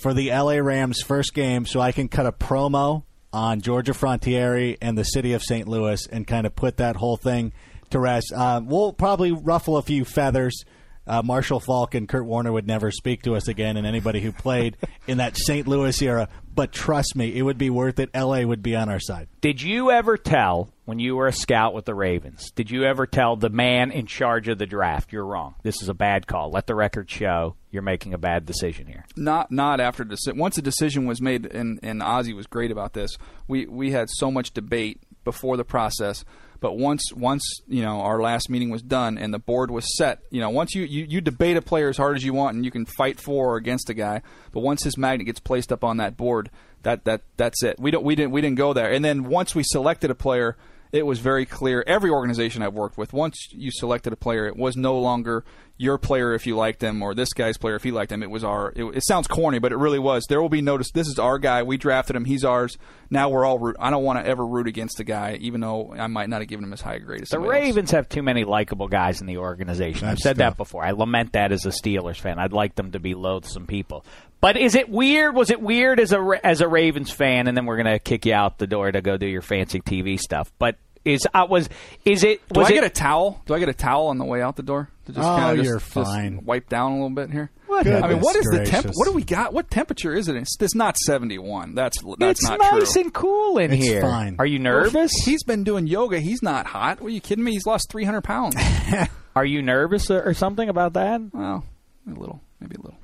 for the LA Rams first game, so I can cut a promo on Georgia Frontiere and the city of St. Louis and kind of put that whole thing to rest. Uh, we'll probably ruffle a few feathers. Uh, Marshall Faulk and Kurt Warner would never speak to us again, and anybody who played in that St. Louis era. But trust me, it would be worth it. LA would be on our side. Did you ever tell when you were a scout with the Ravens? Did you ever tell the man in charge of the draft, "You're wrong. This is a bad call. Let the record show you're making a bad decision here." Not not after deci- once a decision was made, and and Ozzie was great about this. We we had so much debate before the process, but once once you know our last meeting was done and the board was set, you know once you, you you debate a player as hard as you want and you can fight for or against a guy, but once his magnet gets placed up on that board, that that that's it. We don't we didn't we didn't go there. And then once we selected a player it was very clear. Every organization I've worked with, once you selected a player, it was no longer your player if you liked them or this guy's player if he liked him. It was our. It, it sounds corny, but it really was. There will be notice. This is our guy. We drafted him. He's ours. Now we're all. Root, I don't want to ever root against the guy, even though I might not have given him as high a grade as The somebody else. Ravens have too many likable guys in the organization. I've said tough. that before. I lament that as a Steelers fan. I'd like them to be loathsome people. But is it weird? Was it weird as a as a Ravens fan? And then we're gonna kick you out the door to go do your fancy TV stuff. But is uh, was is it Do I it get a towel? Do I get a towel on the way out the door? To just Oh, kinda just, you're just fine. wipe down a little bit here. What? I mean, what is the temp? What do we got? What temperature is it? It's, it's not seventy one. That's that's it's not nice true. and cool in It's here. fine. Are you nervous? He's been doing yoga. He's not hot. Are you kidding me? He's lost 300 pounds. Are you nervous or, or something about that? well, a little, maybe a little.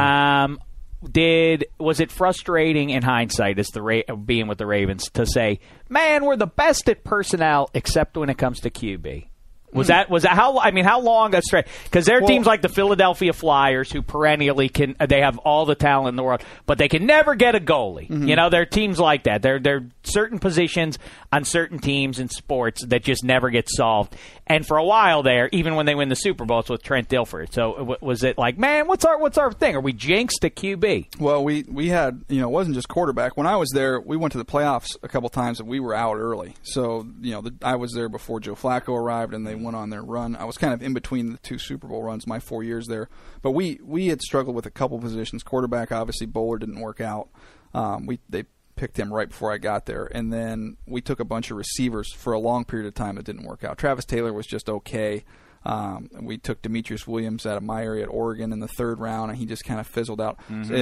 Um, did was it frustrating in hindsight as the Ra- being with the Ravens to say, "Man, we're the best at personnel except when it comes to QB." Was hmm. that was that how I mean how long a straight because there are Well- teams like the Philadelphia Flyers who perennially can they have all the talent in the world but they can never get a goalie. Mm-hmm. You know there are teams like that. There there are certain positions on certain teams in sports that just never get solved and for a while there even when they win the Super Bowl it's with Trent Dilfer so w- was it like man what's our what's our thing are we jinxed at QB Well, we we had you know it wasn't just quarterback. When I was there, we went to the playoffs a couple times and we were out early. So you know the, I was there before Joe Flacco arrived and they went on their run. I was kind of in between the two Super Bowl runs my four years there. But we we had struggled with a couple positions. Quarterback, obviously, Boller didn't work out. Um, we they picked him right before I got there, and then we took a bunch of receivers for a long period of time that didn't work out. Travis Taylor was just okay. Um, we took Demetrius Williams out of my area at Oregon in the third round, and he just kind of fizzled out.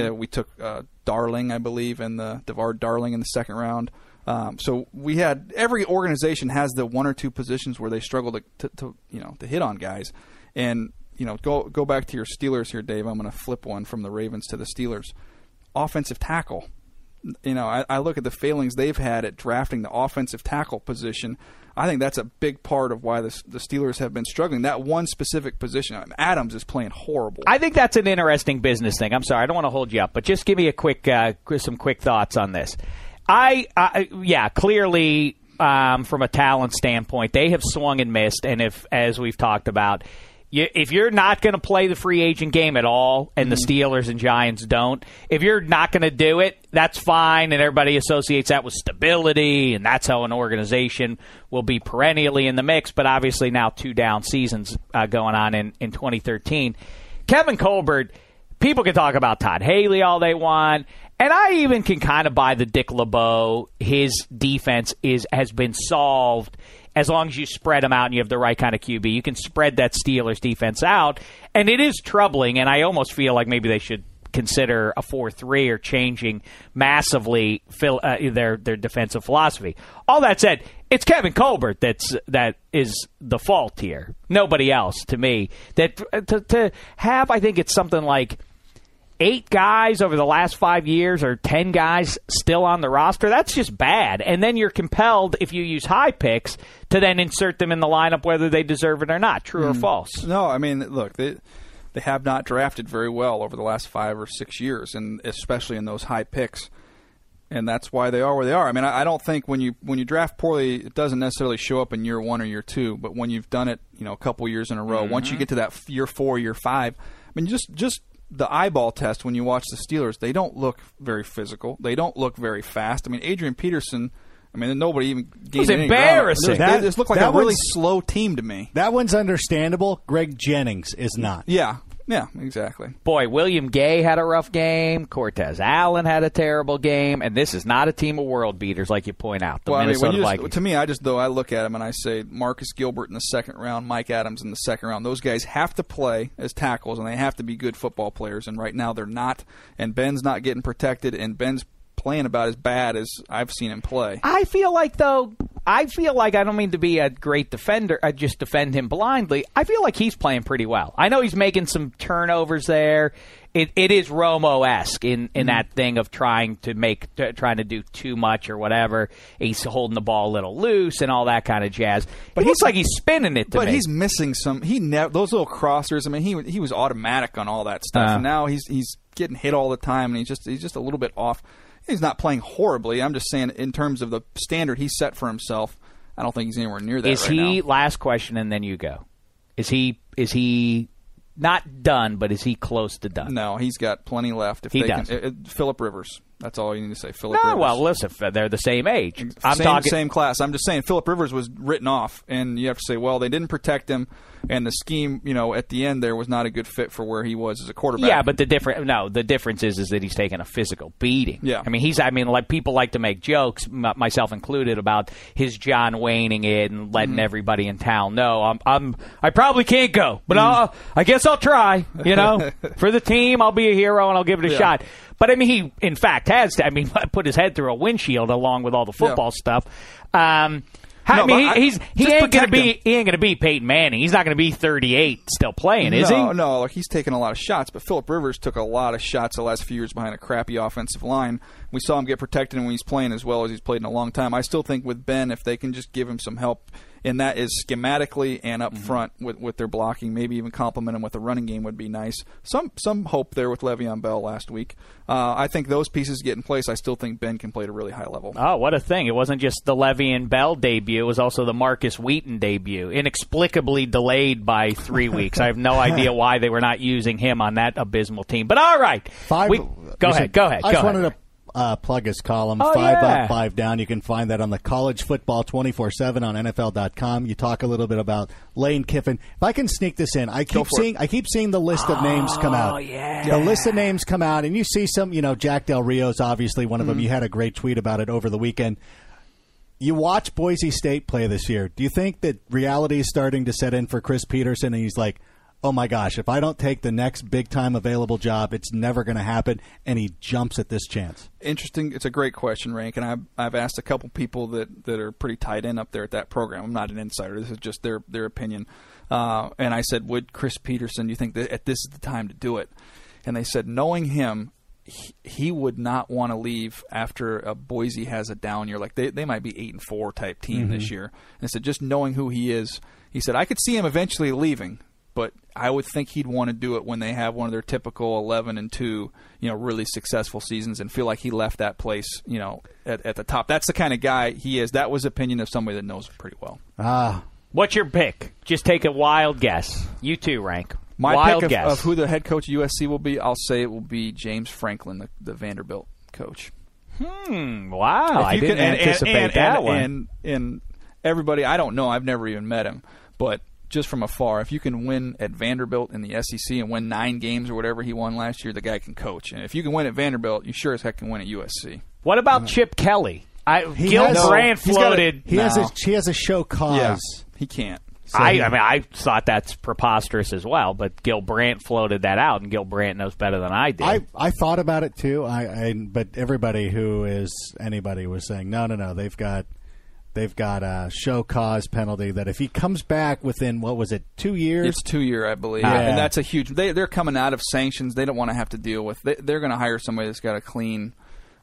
Uh, we took uh, Darling, I believe, and the Devard Darling in the second round. Um, so we had every organization has the one or two positions where they struggle to, to, to you know to hit on guys, and you know go go back to your Steelers here, Dave. I'm going to flip one from the Ravens to the Steelers. Offensive tackle you know, I, I look at the failings they've had at drafting the offensive tackle position. I think that's a big part of why the, the Steelers have been struggling. That one specific position, I mean, Adams is playing horrible. I think that's an interesting business thing. I'm sorry, I don't want to hold you up, but just give me a quick, uh, some quick thoughts on this. I, I yeah, clearly um, from a talent standpoint, they have swung and missed, and if, as we've talked about. You, if you're not going to play the free agent game at all, and the Steelers and Giants don't, if you're not going to do it, that's fine, and everybody associates that with stability, and that's how an organization will be perennially in the mix. But obviously, now two down seasons uh, going on in, in 2013. Kevin Colbert, people can talk about Todd Haley all they want, and I even can kind of buy the Dick LeBeau. His defense is has been solved as long as you spread them out and you have the right kind of QB. You can spread that Steelers defense out, and it is troubling. And I almost feel like maybe they should consider a four three or changing massively Phil, uh, their their defensive philosophy. All that said, it's Kevin Colbert that's that is the fault here. Nobody else to me. That to, to have, I think it's something like eight guys over the last five years or ten guys still on the roster, that's just bad. And then you're compelled, if you use high picks, to then insert them in the lineup whether they deserve it or not. True or mm. false? No, I mean, look, they they have not drafted very well over the last five or six years, and especially in those high picks. And that's why they are where they are. I mean, I, I don't think when you when you draft poorly, it doesn't necessarily show up in year one or year two. But when you've done it, you know, a couple years in a row, once you mm-hmm. get to that year four, year five, I mean, just just the eyeball test when you watch the Steelers, they don't look very physical. They don't look very fast. I mean, Adrian Peterson. I mean, nobody even gained any ground. embarrassing. They That- just look like that a really slow team to me. That one's understandable. Greg Jennings is not. Yeah, Yeah, exactly. Boy, William Gay had a rough game. Cortez Allen had a terrible game, and this is not a team of world beaters like you point out. The well, I mean, Minnesota when you Vikings. just, to me, I just though I look at him and I say Marcus Gilbert in the second round, Mike Adams in the second round. Those guys have to play as tackles and they have to be good football players. And right now they're not. And Ben's not getting protected, and Ben's playing about as bad as I've seen him play. I feel like though I feel like I don't mean to be a great defender. I just defend him blindly. I feel like he's playing pretty well. I know he's making some turnovers there. It it is Romo esque in, in that thing of trying to make t- trying to do too much or whatever. He's holding the ball a little loose and all that kind of jazz. But he looks like he's spinning it to But me. he's missing some. He ne- those little crossers. I mean, he he was automatic on all that stuff, Uh. and now he's he's getting hit all the time, and he's just he's just a little bit off. He's not playing horribly. I'm just saying, in terms of the standard he set for himself, I don't think he's anywhere near that. is right he now. last question and then you go? Is he is he not done, but is he close to done? No, he's got plenty left. If He they does. Can, uh, uh, Philip Rivers. That's all you need to say. Philip No, Rivers. well, listen, they're the same age. I'm same, talking same class. I'm just saying Philip Rivers was written off, and you have to say, well, they didn't protect him, and the scheme, you know, at the end there was not a good fit for where he was as a quarterback. Yeah, but the different no, the difference is is that he's taking a physical beating. Yeah. I mean he's I mean like people like to make jokes, m- myself included, about his John Wayneing it and letting Mm-hmm. everybody in town know I'm I'm I probably can't go, but Mm-hmm. I'll I guess I'll try. You know, for the team, I'll be a hero and I'll give it a Yeah. shot. But I mean, he in fact has. To I mean, put his head through a windshield along with all the football stuff. Um, I No, mean, but he, he's he ain't gonna be him. he ain't gonna be Peyton Manning. He's not gonna be 38 still playing, is no, he? No, no, like he's taking a lot of shots, but Philip Rivers took a lot of shots the last few years behind a crappy offensive line. We saw him get protected when he's playing as well as he's played in a long time. I still think with Ben, if they can just give him some help, and that is schematically and Mm-hmm. up front with, with their blocking, maybe even complement them with a running game would be nice. Some some hope there with Le'Veon Bell last week. Uh, I think those pieces get in place. I still think Ben can play at a really high level. Oh, what a thing. It wasn't just the Le'Veon Bell debut, it was also the Markus Wheaton debut, inexplicably delayed by three weeks. I have no idea why they were not using him on that abysmal team. But all right. Five. We- go ahead, should- go ahead. I go just ahead. wanted to uh, plug his column. Oh, five yeah. up, five down. You can find that on the college football 24 7 on NFL.com. You talk a little bit about Lane Kiffin. If I can sneak this in, I keep for seeing I keep seeing the list of names come out. Oh, yeah. The list of names come out, and you see some, you know, Jack Del Rio's obviously one of Mm-hmm. them. You had a great tweet about it over the weekend. You watch Boise State play this year. Do you think that reality is starting to set in for Chris Petersen? And he's like, oh my gosh, if I don't take the next big time available job, it's never going to happen. And he jumps at this chance. interesting. It's a great question, Rank, and I've I've asked a couple people that, that are pretty tied in up there at that program. I'm not an insider. This is just their their opinion. Uh, and I said, would Chris Petersen? You think that this is the time to do it? And they said, knowing him, he, he would not want to leave after a Boise has a down year. Like they they might be eight and four type team this year. And I said, just knowing who he is, he said I could see him eventually leaving but I would think he'd want to do it when they have one of their typical 11 and 2, you know, really successful seasons and feel like he left that place, you know, at, at the top. That's the kind of guy he is. That was opinion of somebody that knows him pretty well. Ah, What's your pick? Just take a wild guess. You too, Rank. My wild pick of, guess. of who the head coach of USC will be, I'll say it will be James Franklin, the, the Vanderbilt coach. Hmm, wow, I you didn't can- and- and- anticipate and, that and, one. And, and everybody, I don't know, I've never even met him, but just from afar, if you can win at Vanderbilt in the SEC and win nine games or whatever he won last year, the guy can coach. And if you can win at Vanderbilt, you sure as heck can win at USC. what about Chip Kelly? I, He Gil has- Brandt he's a- floated. he has a he has a show cause. he can't. So I, he- I mean, I thought that's preposterous as well, but Gil Brandt floated that out, and Gil Brandt knows better than I did. I, I thought about it too. I, I but everybody who is anybody was saying no no no they've got they've got a show cause penalty that if he comes back within what was it two years It's two year, I believe, Yeah. and that's a huge. They, they're coming out of sanctions. They don't want to have to deal with. They, they're going to hire somebody that's got a clean,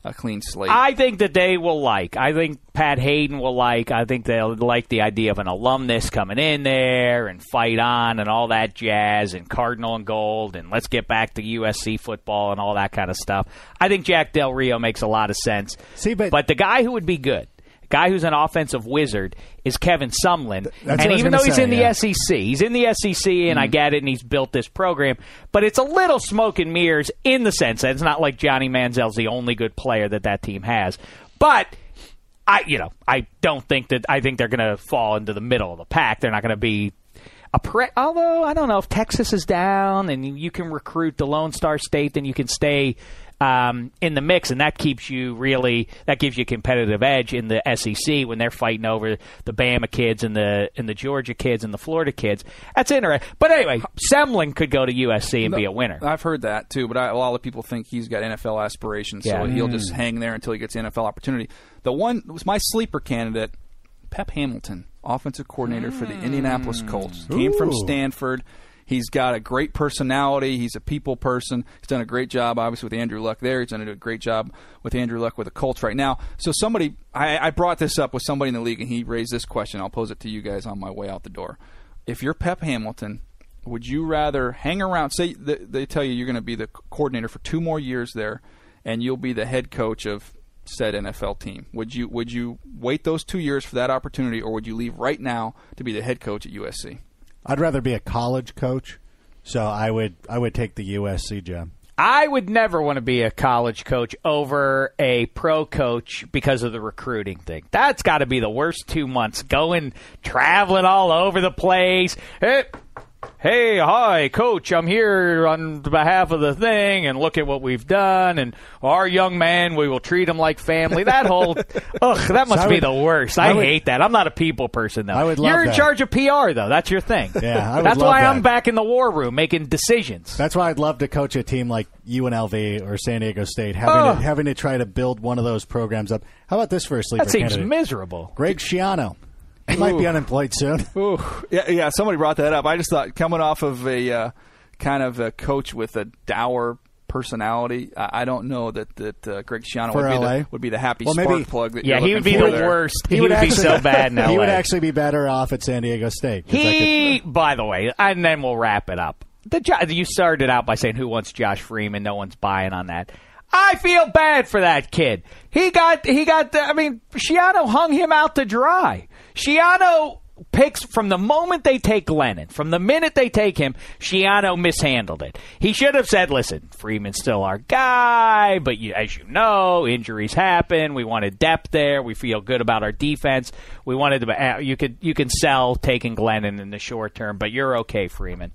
a clean slate. I think that they will like. I think Pat Haden will like. I think they'll like the idea of an alumnus coming in there and fight on and all that jazz and Cardinal and gold and let's get back to USC football and all that kind of stuff. I think Jack Del Rio makes a lot of sense. See, but- but the guy who would be good. Guy who's an offensive wizard is Kevin Sumlin, that's and even though he's say, in the yeah. SEC, he's in the SEC, and I get it, and he's built this program, but it's a little smoke and mirrors in the sense that it's not like Johnny Manziel's the only good player that that team has, but I, you know, I don't think that I think they're going to fall into the middle of the pack. They're not going to be. a pre- although I don't know if Texas is down and you can recruit the Lone Star State, then you can stay um, in the mix, and that keeps you really that gives you a competitive edge in the SEC when they're fighting over the Bama kids and the and the Georgia kids and the Florida kids. That's interesting. But anyway, Sumlin could go to USC and be a winner. I've heard that too, but I, a lot of people think he's got NFL aspirations, Yeah. so he'll just hang there until he gets the NFL opportunity. The one was my sleeper candidate, Pep Hamilton, offensive coordinator for the Indianapolis Colts. Came from Stanford. He's got a great personality. He's a people person. He's done a great job, obviously, with Andrew Luck there. He's done a great job with Andrew Luck with the Colts right now. So somebody, I, I brought this up with somebody in the league, and he raised this question. I'll pose it to you guys on my way out the door. If you're Pep Hamilton, would you rather hang around? Say th- they tell you you're going to be the coordinator for two more years there, and you'll be the head coach of said NFL team. Would you would you wait those two years for that opportunity, or would you leave right now to be the head coach at USC? I'd rather be a college coach, so I would I would take the USC job. I would never want to be a college coach over a pro coach because of the recruiting thing. That's got to be the worst two months. Going traveling all over the place. Hey, hey, hi, coach. I'm here on behalf of the thing, and look at what we've done. And our young man, we will treat him like family. That whole, ugh, that must I be would- the worst. I, I would- hate that. I'm not a people person though. I would love You're in that. charge of PR though. That's your thing. Yeah, I would That's why that. I'm back in the war room making decisions. That's why I'd love to coach a team like UNLV or San Diego State, having Oh. to, having to try to build one of those programs up. How about this for a sleeper that seems candidate? miserable. Greg Schiano. He might be unemployed soon. Ooh, yeah, yeah. Somebody brought that up. I just thought coming off of a uh, kind of a coach with a dour personality, I, I don't know that that uh, Greg Schiano For would be, LA? the, would be the happy Well, spark maybe- plug. That Yeah, you're he would looking be for the there. worst. He, would, be so bad in LA. He would actually be better off at San Diego State. 'cause I could- He, by the way, and then we'll wrap it up. The Jo- you started out by saying who wants Josh Freeman? No one's buying on that. I feel bad for that kid. He got he got. The, I mean, Schiano hung him out to dry. Schiano picks from the moment they take Glennon, from the minute they take him, Schiano mishandled it. He should have said, "Listen, Freeman's still our guy, but you, as you know, injuries happen. We wanted depth there. We feel good about our defense. We wanted to. Uh, you could you can sell taking Glennon in the short term, but you're okay, Freeman."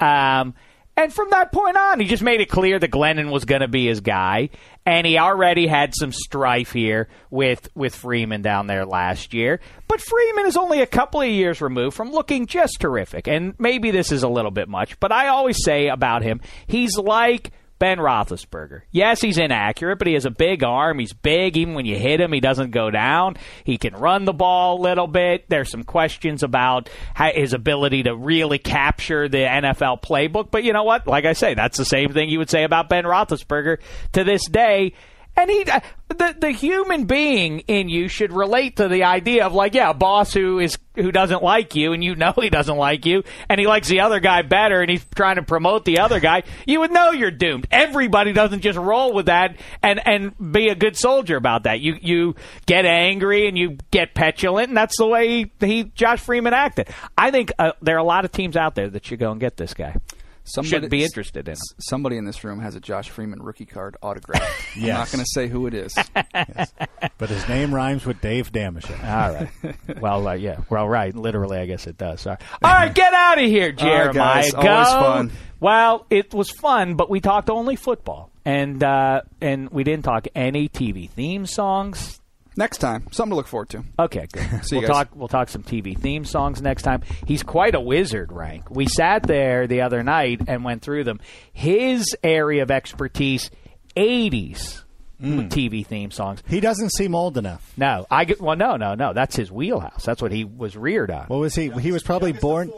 Um, and from that point on, he just made it clear that Glennon was going to be his guy, and he already had some strife here with with Freeman down there last year. But Freeman is only a couple of years removed from looking just terrific, and maybe this is a little bit much, but I always say about him, he's like. Ben Roethlisberger. Yes, he's inaccurate, but he has a big arm. He's big. Even when you hit him, he doesn't go down. He can run the ball a little bit. There's some questions about his ability to really capture the NFL playbook. But you know what? Like I say, that's the same thing you would say about Ben Roethlisberger to this day. And he, uh, the the human being in you should relate to the idea of like, yeah, a boss who is who doesn't like you, and you know he doesn't like you, and he likes the other guy better, and he's trying to promote the other guy. You would know you're doomed. Everybody doesn't just roll with that and and be a good soldier about that. You you get angry and you get petulant, and that's the way he, he Josh Freeman acted. I think uh, there are a lot of teams out there that should go and get this guy. Somebody, Should be interested in him. Somebody in this room has a Josh Freeman rookie card autograph. I'm not going to say who it is. but his name rhymes with Dave Dameshek. All right. Well, uh, yeah. Well, right. Literally, I guess it does. Sorry. All right, get out of here, All right, Jeremiah. guys. Go. Always fun. Well, it was fun, but we talked only football, and uh, and we didn't talk any TV theme songs. Next time, something to look forward to. Okay, good. See we'll guys. talk. We'll talk some TV theme songs next time. He's quite a wizard, Rank. We sat there the other night and went through them. His area of expertise, '80s Hmm. TV theme songs. He doesn't seem old enough. No, I get. Well, no, no, no. That's his wheelhouse. That's what he was reared on. What was he? He was probably born.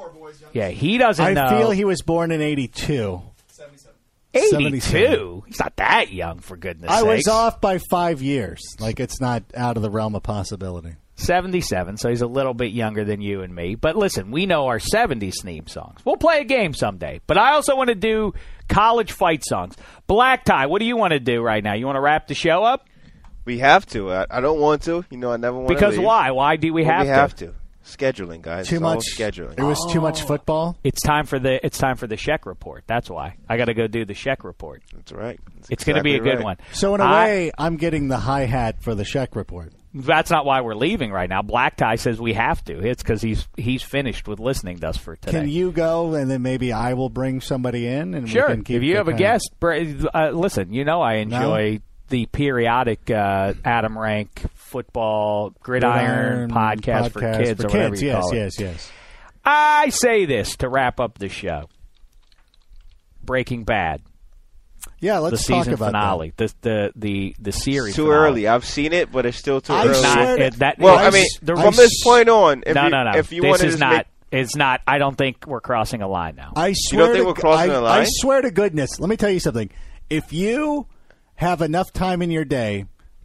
Yeah, he doesn't I know. feel he was born in '82. 82. He's not that young, for goodness I was off by five years. Like it's not out of the realm of possibility. 77, so he's a little bit younger than you and me. But listen, we know our 70s theme songs. We'll play a game someday. But I also want to do college fight songs. Black Tie, what do you want to do right now? You want to wrap the show up? We have to. I, I don't want to. You know, I never want to. Because why? Why do we Well, have we to? have to. Scheduling, guys. Too It's all much scheduling. It was too much football. It's time for the it's time for the Sheck report. That's why. I got to go do the Sheck report. That's right. That's It's going to be a exactly good right. one. So in a I- way, I'm getting the hi hat for the Sheck report. that's not why we're leaving right now. Black Tie says we have to. It's because he's he's finished with listening to us for today. Can you go and then maybe I will bring somebody in and Sure. we can keep if you have a kind guest, br- uh, listen. You know I enjoy the periodic uh, Adam Rank football gridiron, Gridiron podcast, for kids for or whatever kids. you yes, call it. yes, yes. I say this to wrap up the show. Breaking Bad, Yeah, let's talk season about finale, the the the the series. Too finale. early. I've seen it, but it's still too I early. Not- it- that- well, I it's- mean, the- from this point on, if no, you, no, no. if you this is not. make, It's not. I don't think we're crossing a line now. I swear think to, we're crossing I, a line? I swear to goodness. Let me tell you something. If you have enough time in your day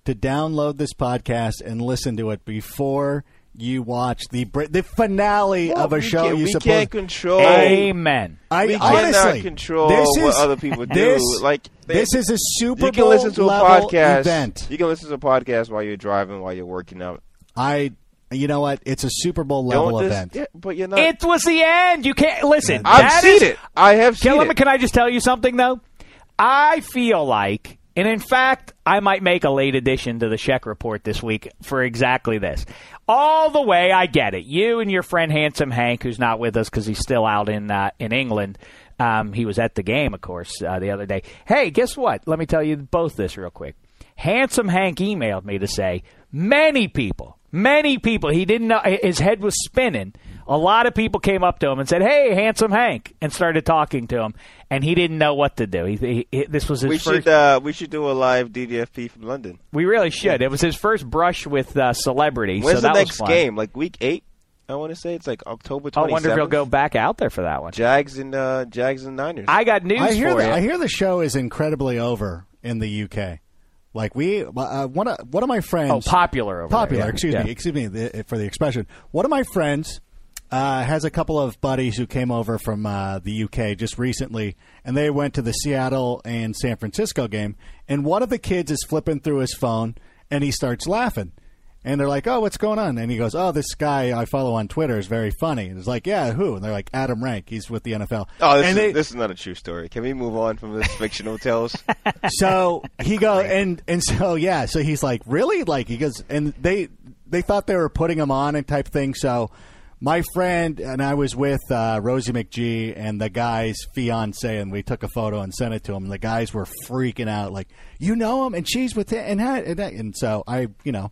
to download this podcast and listen to it before you watch the the finale Well, of a we show, can't- you we supposed can't control. Amen. I we honestly cannot control this what is, other people do. This, like they- this is a Super you can Bowl listen to a podcast. event. You can listen to a podcast while you're driving, while you're working out. I, you know what? It's a Super Bowl level Don't event. yeah, but you're not. It was the end. You can't listen. I've that seen is- it. I have seen let me- it. can I just tell you something though? I feel like, and in fact, I might make a late addition to the Sheck report this week for exactly this. All the way, I get it. You and your friend Handsome Hank, who's not with us because he's still out in uh, in England. Um, he was at the game, of course, uh, the other day. Hey, guess what? Let me tell you both this real quick. Handsome Hank emailed me to say many people, many people. He didn't know his head was spinning. A lot of people came up to him and said, "Hey, Handsome Hank," and started talking to him, and he didn't know what to do. He, he, he- this was his we first. should uh, we should do a live DDFP from London. we really should. It was his first brush with uh, celebrity. When's so the that next was fun. game? Like week eight? I want to say it's like October I twenty. wonder if he'll go back out there for that one. Jags and uh, Jags and Niners. I got news I hear for the, you. I hear the show is incredibly over in the UK. Like we, uh, one of one of my friends. oh, popular over popular. there. yeah. Excuse Yeah. me. Excuse me the, for the expression. One of my friends uh, has a couple of buddies who came over from uh, the UK just recently, and they went to the Seattle and San Francisco game. And one of the kids is flipping through his phone, and he starts laughing. And they're like, "Oh, what's going on?" And he goes, "Oh, this guy I follow on Twitter is very funny." And it's like, "Yeah, who?" And they're like, "Adam Rank. He's with the NFL." oh, this and is, they, this is not a true story. Can we move on from this fictional tales? so he goes, and and so yeah, so he's like, really? Like he goes, and they they thought they were putting him on and type thing. So my friend and I was with uh, Rosie McGee and the guy's fiance, and we took a photo and sent it to him. And the guys were freaking out, like, you know him, and she's with him, and and, and so I, you know.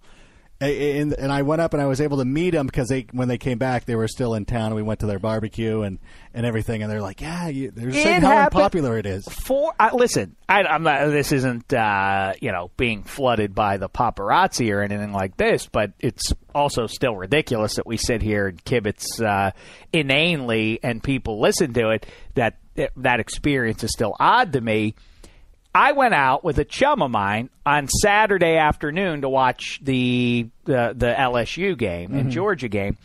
And, and I went up and I was able to meet them because they when they came back they were still in town and we went to their barbecue and, and everything and they're like yeah you, they're saying how popular it is For I listen, I, I'm not. This isn't uh, you know being flooded by the paparazzi or anything like this, but it's also still ridiculous that we sit here and kibitz uh, inanely and people listen to it. That that experience is still odd to me. I went out with a chum of mine on Saturday afternoon to watch the the, the LSU game and Georgia game,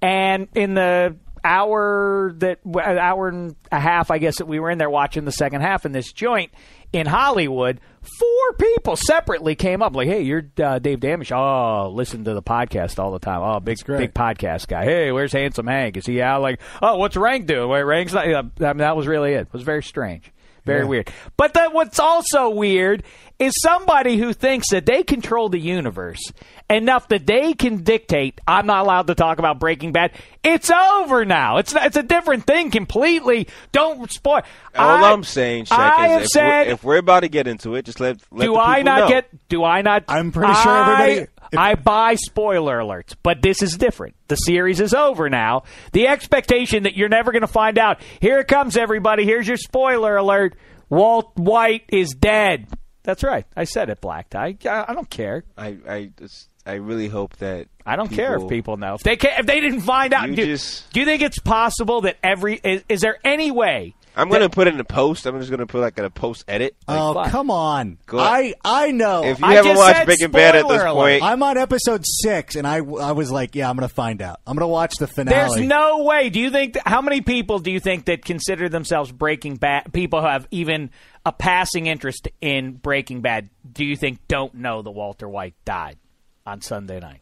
and in the hour that an hour and a half, I guess that we were in there watching the second half in this joint in Hollywood. Four people separately came up like, "Hey, you're uh, Dave Damish. Oh, listen to the podcast all the time. Oh, big big podcast guy. Hey, where's Handsome Hank? Is he out? Like, oh, what's Rank doing? Wait, Rank's not. I mean, that was really it. It was very strange. Very weird. But then what's also weird is somebody who thinks that they control the universe enough that they can dictate. I'm not allowed to talk about Breaking Bad. It's over now. It's it's a different thing completely. Don't spoil. All I, I'm saying, Shaq, I is have if, said. we're, if we're about to get into it, just let, let do the I not know. get? Do I not? I'm pretty sure I- everybody- if- I buy spoiler alerts, but this is different. The series is over now. The expectation that you're never going to find out. Here it comes, everybody. Here's your spoiler alert. Walt White is dead. That's right. I said it, Black Tie. I, I don't care. I I just, I really hope that I don't care if people know. If they can, if they didn't find out, do, just- do you think it's possible that every is, is there any way? I'm gonna put it in a post. I'm just gonna put like a post edit. Like, Oh fine. come on! Go- I I know. if you I haven't watched said Breaking Bad at this spoiler point, I'm on episode six, and I I was like, yeah, I'm gonna find out. I'm gonna watch the finale. There's no way. Do you think? That, how many people do you think that consider themselves Breaking Bad? People who have even a passing interest in Breaking Bad. Do you think don't know that Walter White died on Sunday night?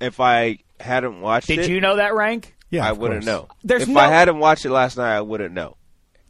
if I hadn't watched Did it, did you know that rank? yeah, I of wouldn't course. know. There's if no- I hadn't watched it last night, I wouldn't know.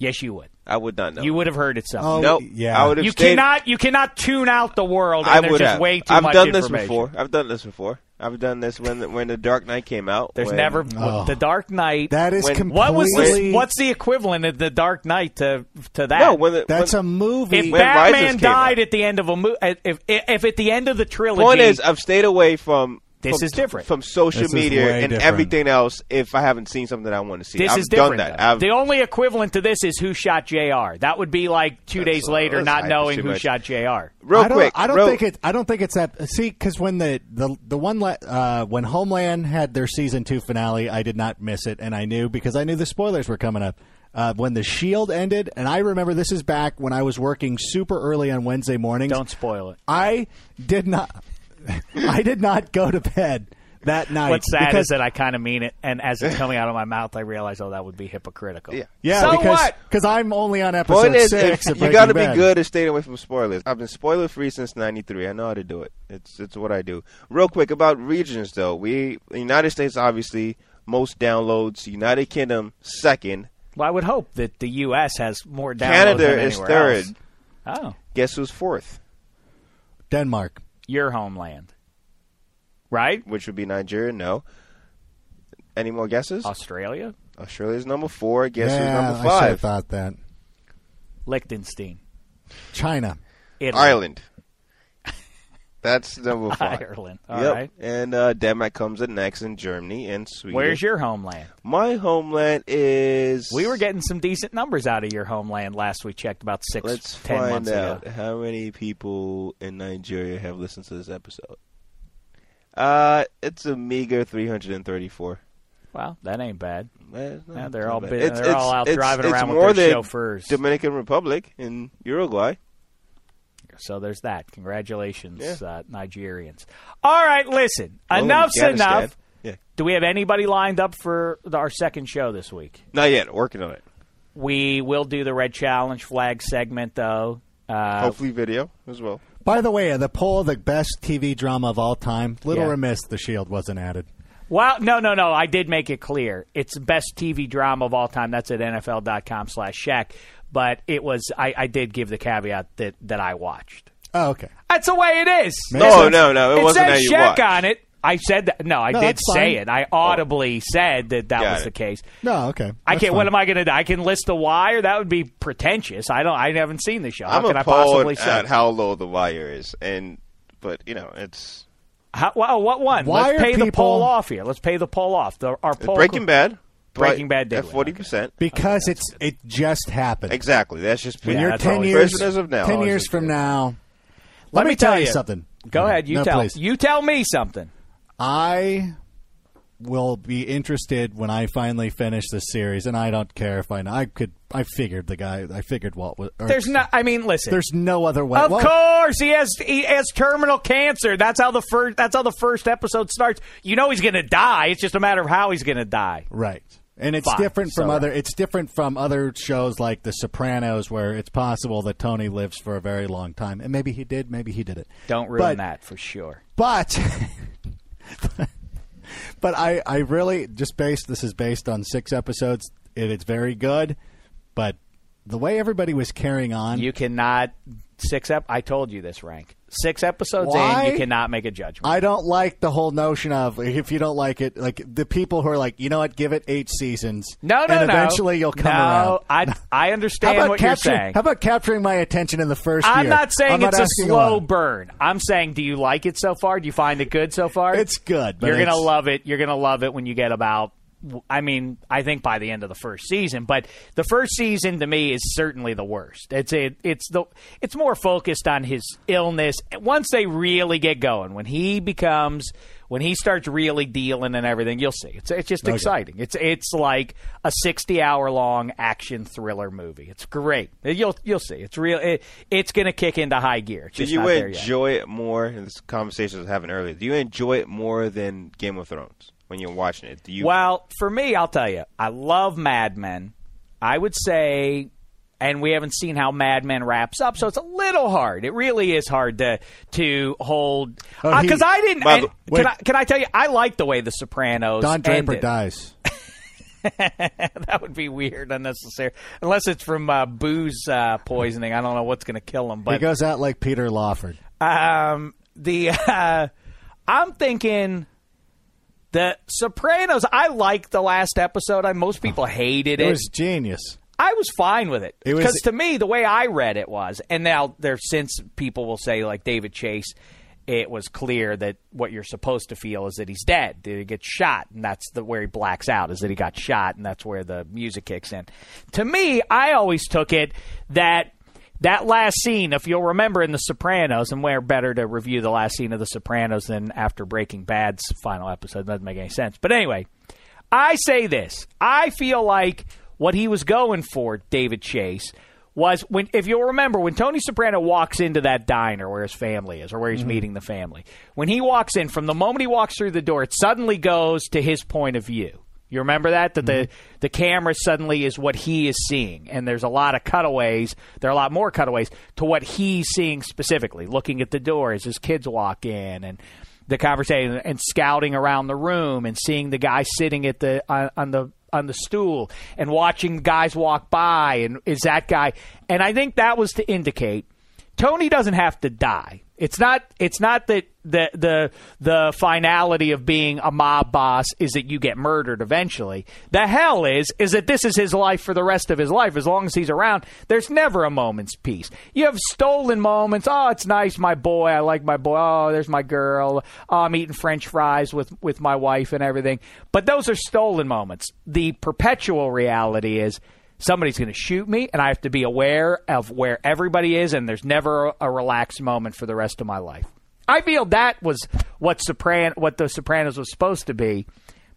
Yes, you would. I would not know. You would have heard it somewhere. Oh, nope. yeah. I would have You stayed. cannot you cannot tune out the world. And I would just have. way too I've much done this before. I've done this before. I've done this when the, when the Dark Knight came out. There's when- never Oh. the Dark Knight. That is When- completely. what was this, what's the equivalent of the Dark Knight to to that? no when the That's when, a movie. if when Batman died out. at the end of a movie, if, if if at the end of the trilogy, point is I've stayed away from. This from- is different. from social This media and different. everything else. If I haven't seen something that I want to see, this I've is different. done that. I've, the only equivalent to this is who shot Jr. That would be like two days later, not knowing who much. shot Jr. real I don't, quick. I don't real, think it. I don't think it's that. See, because when the the the one le- uh, when Homeland had their season two finale, I did not miss it, and I knew because I knew the spoilers were coming up. Uh, when the Shield ended, and I remember this is back when I was working super early on Wednesday mornings. Don't spoil it. I did not. I did not go to bed that night. What's sad because, is that I kind of mean it, and as it's coming out of my mouth, I realize, oh, that would be hypocritical. Yeah. yeah, So because what? because I'm only on episode Point is, six. of you got to be good at staying away from spoilers. I've been spoiler free since '93. I know how to do it. It's it's what I do. Real quick about regions, though. We United States obviously most downloads. United Kingdom second. Well, I would hope that the U.S. has more downloads Canada than is anywhere third. else. Oh, Guess who's fourth? Denmark. Your homeland, right? Which would be Nigeria. No. Any more guesses? Australia, Australia's number four. Guess who's yeah, number I should have five? thought that. Liechtenstein, China. Italy, Ireland. That's number five. Ireland. All yep. right. And uh, Denmark comes in next, and Germany and Sweden. Where's your homeland? My homeland is. We were getting some decent numbers out of your homeland last we checked about 6 Let's ten find months out ago. how many people in Nigeria have listened to this episode. Uh, it's a meager 334. Well, that ain't bad. Yeah, they're all bad. bit- It's- they're all out it's- driving it's around with more their than chauffeurs. Dominican Republic and Uruguay. So there's that. Congratulations, Yeah. uh, Nigerians. All right, listen. Well, Enough's enough. Yeah. Do we have anybody lined up for our second show this week? Not yet. Working on it. We will do the Red Challenge flag segment, though. Uh, Hopefully, video as well. By the way, the poll, the best TV drama of all time. Little Yeah. remiss the Shield wasn't added. well, no, no, no. I did make it clear. It's best TV drama of all time. That's at NFL.com slash Shaq. But it was, I, I did give the caveat that, that I watched. Oh, okay. That's the way it is. Makes No, sense. no, no. It, It, wasn't said how you Shaq watched. on it. I said that. No, I No, did say fine. it. I audibly said that that Got was it. the case. No, okay. I can't. What am I going to do? I can list the wire. That would be pretentious. I don't. I haven't seen the show. I'm can I possibly appalled say? at how low the wire is, and but you know it's How, well, what one? Why Let's are pay the poll off here. Let's pay the poll off. The, our poll. Breaking Bad. But Breaking Bad did at win, forty percent. Because it's it just happened. Exactly. That's just When Yeah, you're that's ten always- years Prisoners of now. ten years from good. now. Let me tell tell you you. something. Go ahead. You No, tell. please. You tell me something. I will be interested when I finally finish this series, and I don't care if I know. I could. I figured the guy. I figured Walt was. or- There's not. I mean, listen. There's no other way. Of Well, course, he has he has terminal cancer. That's how the first that's how the first episode starts. You know he's going to die. It's just a matter of how he's going to die. Right. And it's Fine. different from So- other. It's different from other shows like The Sopranos, where it's possible that Tony lives for a very long time, and maybe he did, maybe he didn't. Don't ruin But- that for sure. But, but I, I really just based this is based on six episodes. It, it's very good, but the way everybody was carrying on, You cannot six ep. I told you this, rank six episodes Why? in. You cannot make a judgment. I don't like the whole notion of if you don't like it, like the people who are like, you know what, give it eight seasons. no, no, and no. eventually you'll come no, around. I I understand what you're saying. How about capturing my attention in the 1st I'm year? not saying I'm not it's a slow lot. burn. I'm saying, do you like it so far? Do you find it good so far? It's good. But You're gonna love it. You're gonna love it when you get about. I mean, I think by the end of the first season, but the first season to me is certainly the worst. It's a, it's the it's more focused on his illness. Once they really get going, when he becomes when he starts really dealing and everything, you'll see. It's it's just exciting. It's it's like a 60 hour long action thriller movie. It's great. You'll you'll see. It's real. It, it's going to kick into high gear. It's Do you not there yet. enjoy it more? This conversation I was having earlier. Do you enjoy it more than Game of Thrones when you're watching it? Do you? Well, for me, I'll tell you, I love Mad Men. I would say, and we haven't seen how Mad Men wraps up, so it's a little hard. It really is hard to to hold Oh, he- because I didn't. And the- wait. can I can I tell you? I like the way The Sopranos Don Draper ended. dies. that would be weird, unnecessary. Unless it's from uh, booze uh, poisoning. I don't know what's going to kill him. But he But goes out like Peter Lawford. um, the uh, I'm thinking the Sopranos. I liked the last episode. I most people hated It it. was genius. I was fine with it It was- because to me, the way I read it was, and now there since people will say like David Chase, it was clear that what you're supposed to feel is that he's dead, that he gets shot, and that's the where he blacks out is that he got shot, and that's where the music kicks in. To me, I always took it that. That last scene, if you'll remember in The Sopranos, and where better to review the last scene of The Sopranos than after Breaking Bad's final episode, doesn't make any sense. But anyway, I say this. I feel like what he was going for, David Chase, was when if you'll remember when Tony Soprano walks into that diner where his family is or where he's mm-hmm. meeting the family. When he walks in, from the moment he walks through the door, it suddenly goes to his point of view. You remember that? That the mm-hmm. the camera suddenly is what he is seeing, and there's a lot of cutaways. There are a lot more cutaways to what he's seeing specifically, looking at the door as his kids walk in, and the conversation and scouting around the room and seeing the guy sitting at the on, on the on the stool and watching guys walk by and is that guy. And I think that was to indicate Tony doesn't have to die. It's not it's not that the the the finality of being a mob boss is that you get murdered eventually. The hell is is that this is his life for the rest of his life as long as he's around. There's never a moment's peace. You have stolen moments. Oh, it's nice my boy. I like my boy. Oh, there's my girl. Oh, I'm eating french fries with with my wife and everything. But those are stolen moments. The perpetual reality is somebody's going to shoot me and I have to be aware of where everybody is and there's never a relaxed moment for the rest of my life. I feel that was what Sopran what the Sopranos was supposed to be.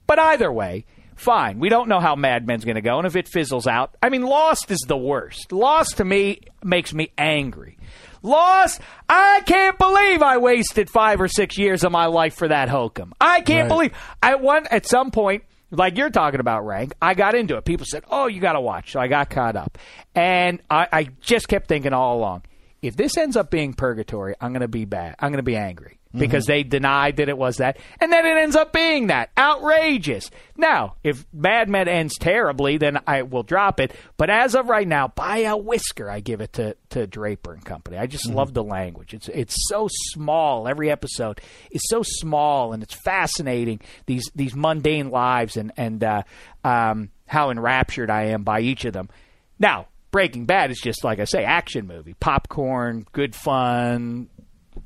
But either way, fine. We don't know how Mad Men's going to go and if it fizzles out. I mean, Lost is the worst. Lost to me makes me angry. Lost, I can't believe I wasted 5 or 6 years of my life for that hokum. I can't Right. believe I one at some point like you're talking about rank i got into it. People said oh you got to watch. So i got caught up. And I, I just kept thinking all along if this ends up being purgatory i'm going to be bad i'm going to be angry because they denied that it was that and then it ends up being that. Outrageous. Now if mad men ends terribly then i will drop it. But as of right now by a whisker i give it to, to draper and company. I just love the language. It's it's so small. Every episode is so small and it's fascinating these these mundane lives and and uh, um, how enraptured I am by each of them. Now, Breaking Bad is just like I say, action movie, popcorn, good fun,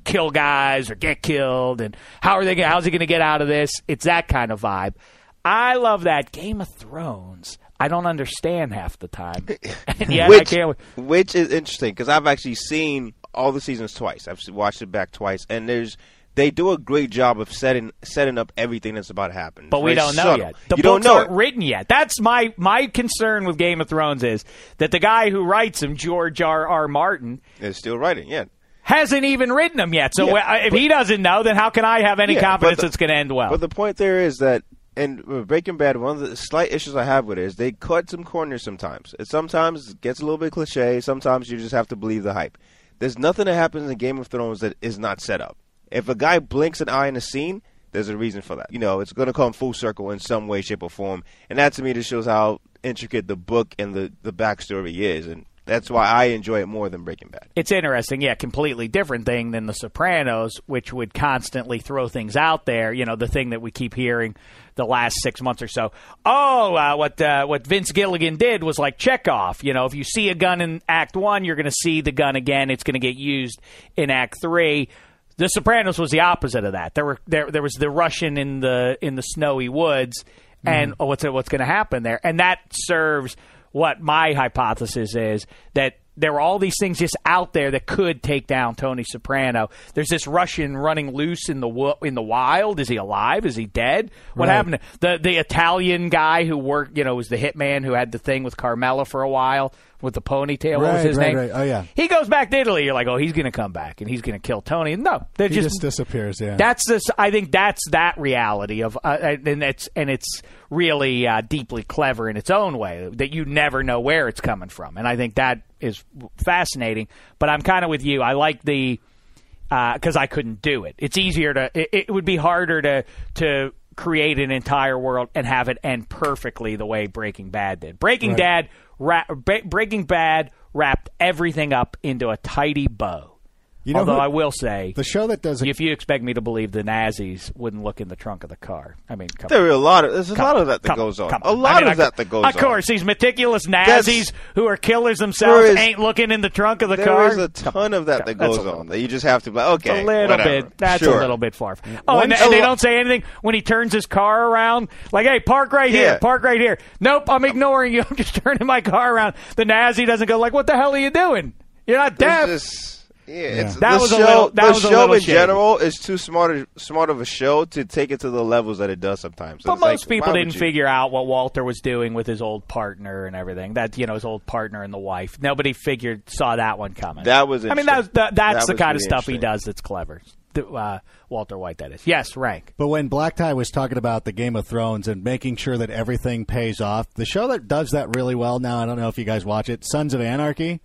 kill guys or get killed, and how are they? gonna- How's he going to get out of this? It's that kind of vibe. I love that Game of Thrones. I don't understand half the time, and yet I which, can't. which is interesting because I've actually seen all the seasons twice. I've watched it back twice, and there's they do a great job of setting setting up everything that's about to happen. But we don't know subtle. yet. The you books don't know aren't it. written yet. That's my my concern with Game of Thrones is that the guy who writes them, George R. R. Martin, They're still writing, yeah. Hasn't even written them yet. So Yeah, if he doesn't know, then how can I have any Yeah, confidence the- it's going to end well? But the point there is that in Breaking Bad, one of the slight issues I have with it is they cut some corners sometimes. It sometimes gets a little bit cliche. Sometimes you just have to believe the hype. There's nothing that happens in Game of Thrones that is not set up. If a guy blinks an eye in a scene, there's a reason for that. You know, it's going to come full circle in some way, shape, or form. And that to me just shows how intricate the book and the, the backstory is. And that's why I enjoy it more than Breaking Bad. it's interesting, yeah, completely different thing than The Sopranos, which would constantly throw things out there. You know, the thing that we keep hearing the last six months or so. Oh, uh, what uh, what Vince Gilligan did was like Chekhov. You know, if you see a gun in Act One, you're going to see the gun again. It's going to get used in Act Three. The Sopranos was the opposite of that. There were there there was the Russian in the in the snowy woods, and oh, what's what's going to happen there? And that serves what my hypothesis is that there were all these things just out there that could take down Tony Soprano. There's this Russian running loose in the wo- in the wild. Is he alive? Is he dead? What Right. happened? The the Italian guy who worked, you know, was the hitman who had the thing with Carmela for a while with the ponytail. Right, his right, name? right. Oh, yeah. He goes back to Italy. You're like, oh, he's going to come back and he's going to kill Tony. No, they're He just, disappears. Yeah. that's this. I think that's that reality of, uh, and it's and it's really uh, deeply clever in its own way that you never know where it's coming from, and I think that is fascinating. But I'm kind of with you. I like the because I couldn't do it. It's easier to. It, it would be harder to to create an entire world and have it end perfectly the way Breaking Bad did. Breaking Right. Bad, ra- Ba- Breaking Bad wrapped everything up into a tidy bow. You know Although who- I will say, The show that does it. if you expect me to believe the Nazis wouldn't look in the trunk of the car, I mean, come There on. are a lot of there's a Come lot on, of that that come goes on. come A lot I mean, of I- that that goes on. Of on. course, these meticulous Nazis who are killers themselves There is- ain't looking in the trunk of the There car. There's a ton of that that goes little on that you just have to be like, okay, a little whatever. bit. That's Sure. a little bit far. Oh, and, and they don't say anything when he turns his car around. Like, hey, park right Yeah. here. Park right here. Nope, I'm ignoring you. I'm just turning my car around. The Nazi doesn't go like, what the hell are you doing? You're not There's deaf. Just- yeah, it's, That the was a show, little- that the was show little in shady. general is too smart, smart of a show to take it to the levels that it does sometimes. So But it's like, most people didn't you? figure out what Walter was doing with his old partner and everything. That you know, his old partner and the wife. Nobody figured saw that one coming. That was I mean, that was, that, that's That the was kind of stuff he does that's clever. Uh, Walter White, that is. Yes, rank. But when Black Tie was talking about the Game of Thrones and making sure that everything pays off, the show that does that really well now, I don't know if you guys watch it, Sons of Anarchy,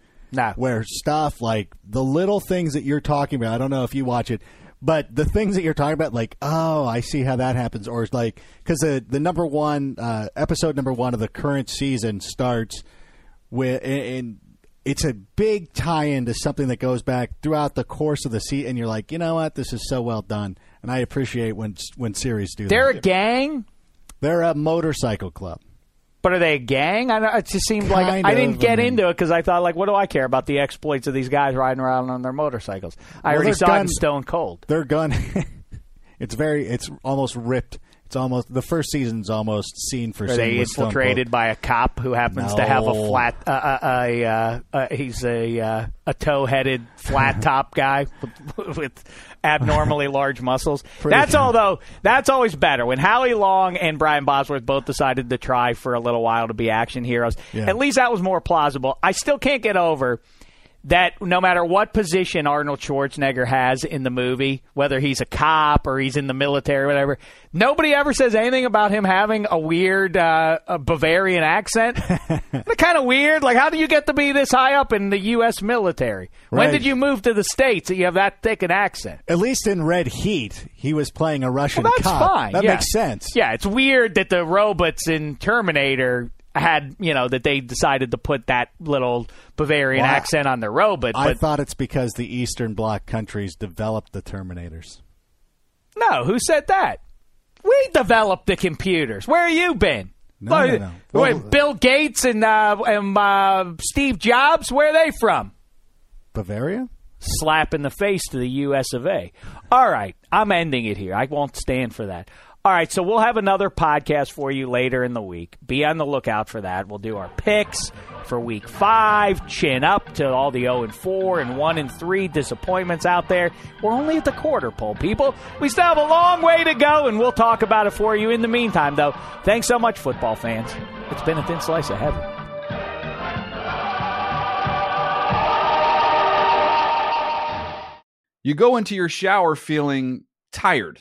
Where stuff like the little things that you're talking about, I don't know if you watch it, but the things that you're talking about, like, oh, I see how that happens, or it's like, because the, the number one, uh, episode number one of the current season starts with, and it's a big tie-in to something that goes back throughout the course of the season, and you're like, you know what, this is so well done, and I appreciate when when series do They're that. a gang. They're a motorcycle club. But are they a gang? I don't, it just seemed like Kind I didn't get into it because I thought, like, what do I care about the exploits of these guys riding around on their motorcycles? I Well, already saw it in Stone Cold. Their gun, it's very, it's almost ripped. It's almost the first season's almost seen for. Are they scene infiltrated by a cop who happens to have a No. flat? Uh, uh, a, uh, uh, he's a uh, a tow-headed flat top guy with, with abnormally large muscles. Pretty- That's all though. That's always better when Howie Long and Brian Bosworth both decided to try for a little while to be action heroes. Yeah. At least that was more plausible. I still can't get over. That no matter what position Arnold Schwarzenegger has in the movie, whether he's a cop or he's in the military or whatever, nobody ever says anything about him having a weird uh, a Bavarian accent. kind of weird. Like, how do you get to be this high up in the U.S. military? When did you move to the states that you have that thick an accent? At least in Red Heat, he was playing a Russian Well, that's cop. fine. That yeah. makes sense. Yeah, it's weird that the robots in Terminator had, you know, that they decided to put that little Bavarian Well, accent on the robot. I But thought it's because the Eastern Bloc countries developed the Terminators. no, who said that? We developed the computers. Where have you been? No, Like, no, no. Well- Bill Gates and, uh, and uh, Steve Jobs, where are they from? Bavaria? slap in the face to the U.S. of A. All right, I'm ending it here. I won't stand for that. All right, so we'll have another podcast for you later in the week. Be on the lookout for that. We'll do our picks for week five, chin up to all the 0 and 4 and 1 and 3 disappointments out there. We're only at the quarter pole, people. We still have a long way to go, and we'll talk about it for you. In the meantime, though, thanks so much, football fans. It's been a thin slice of heaven. You go into your shower feeling tired,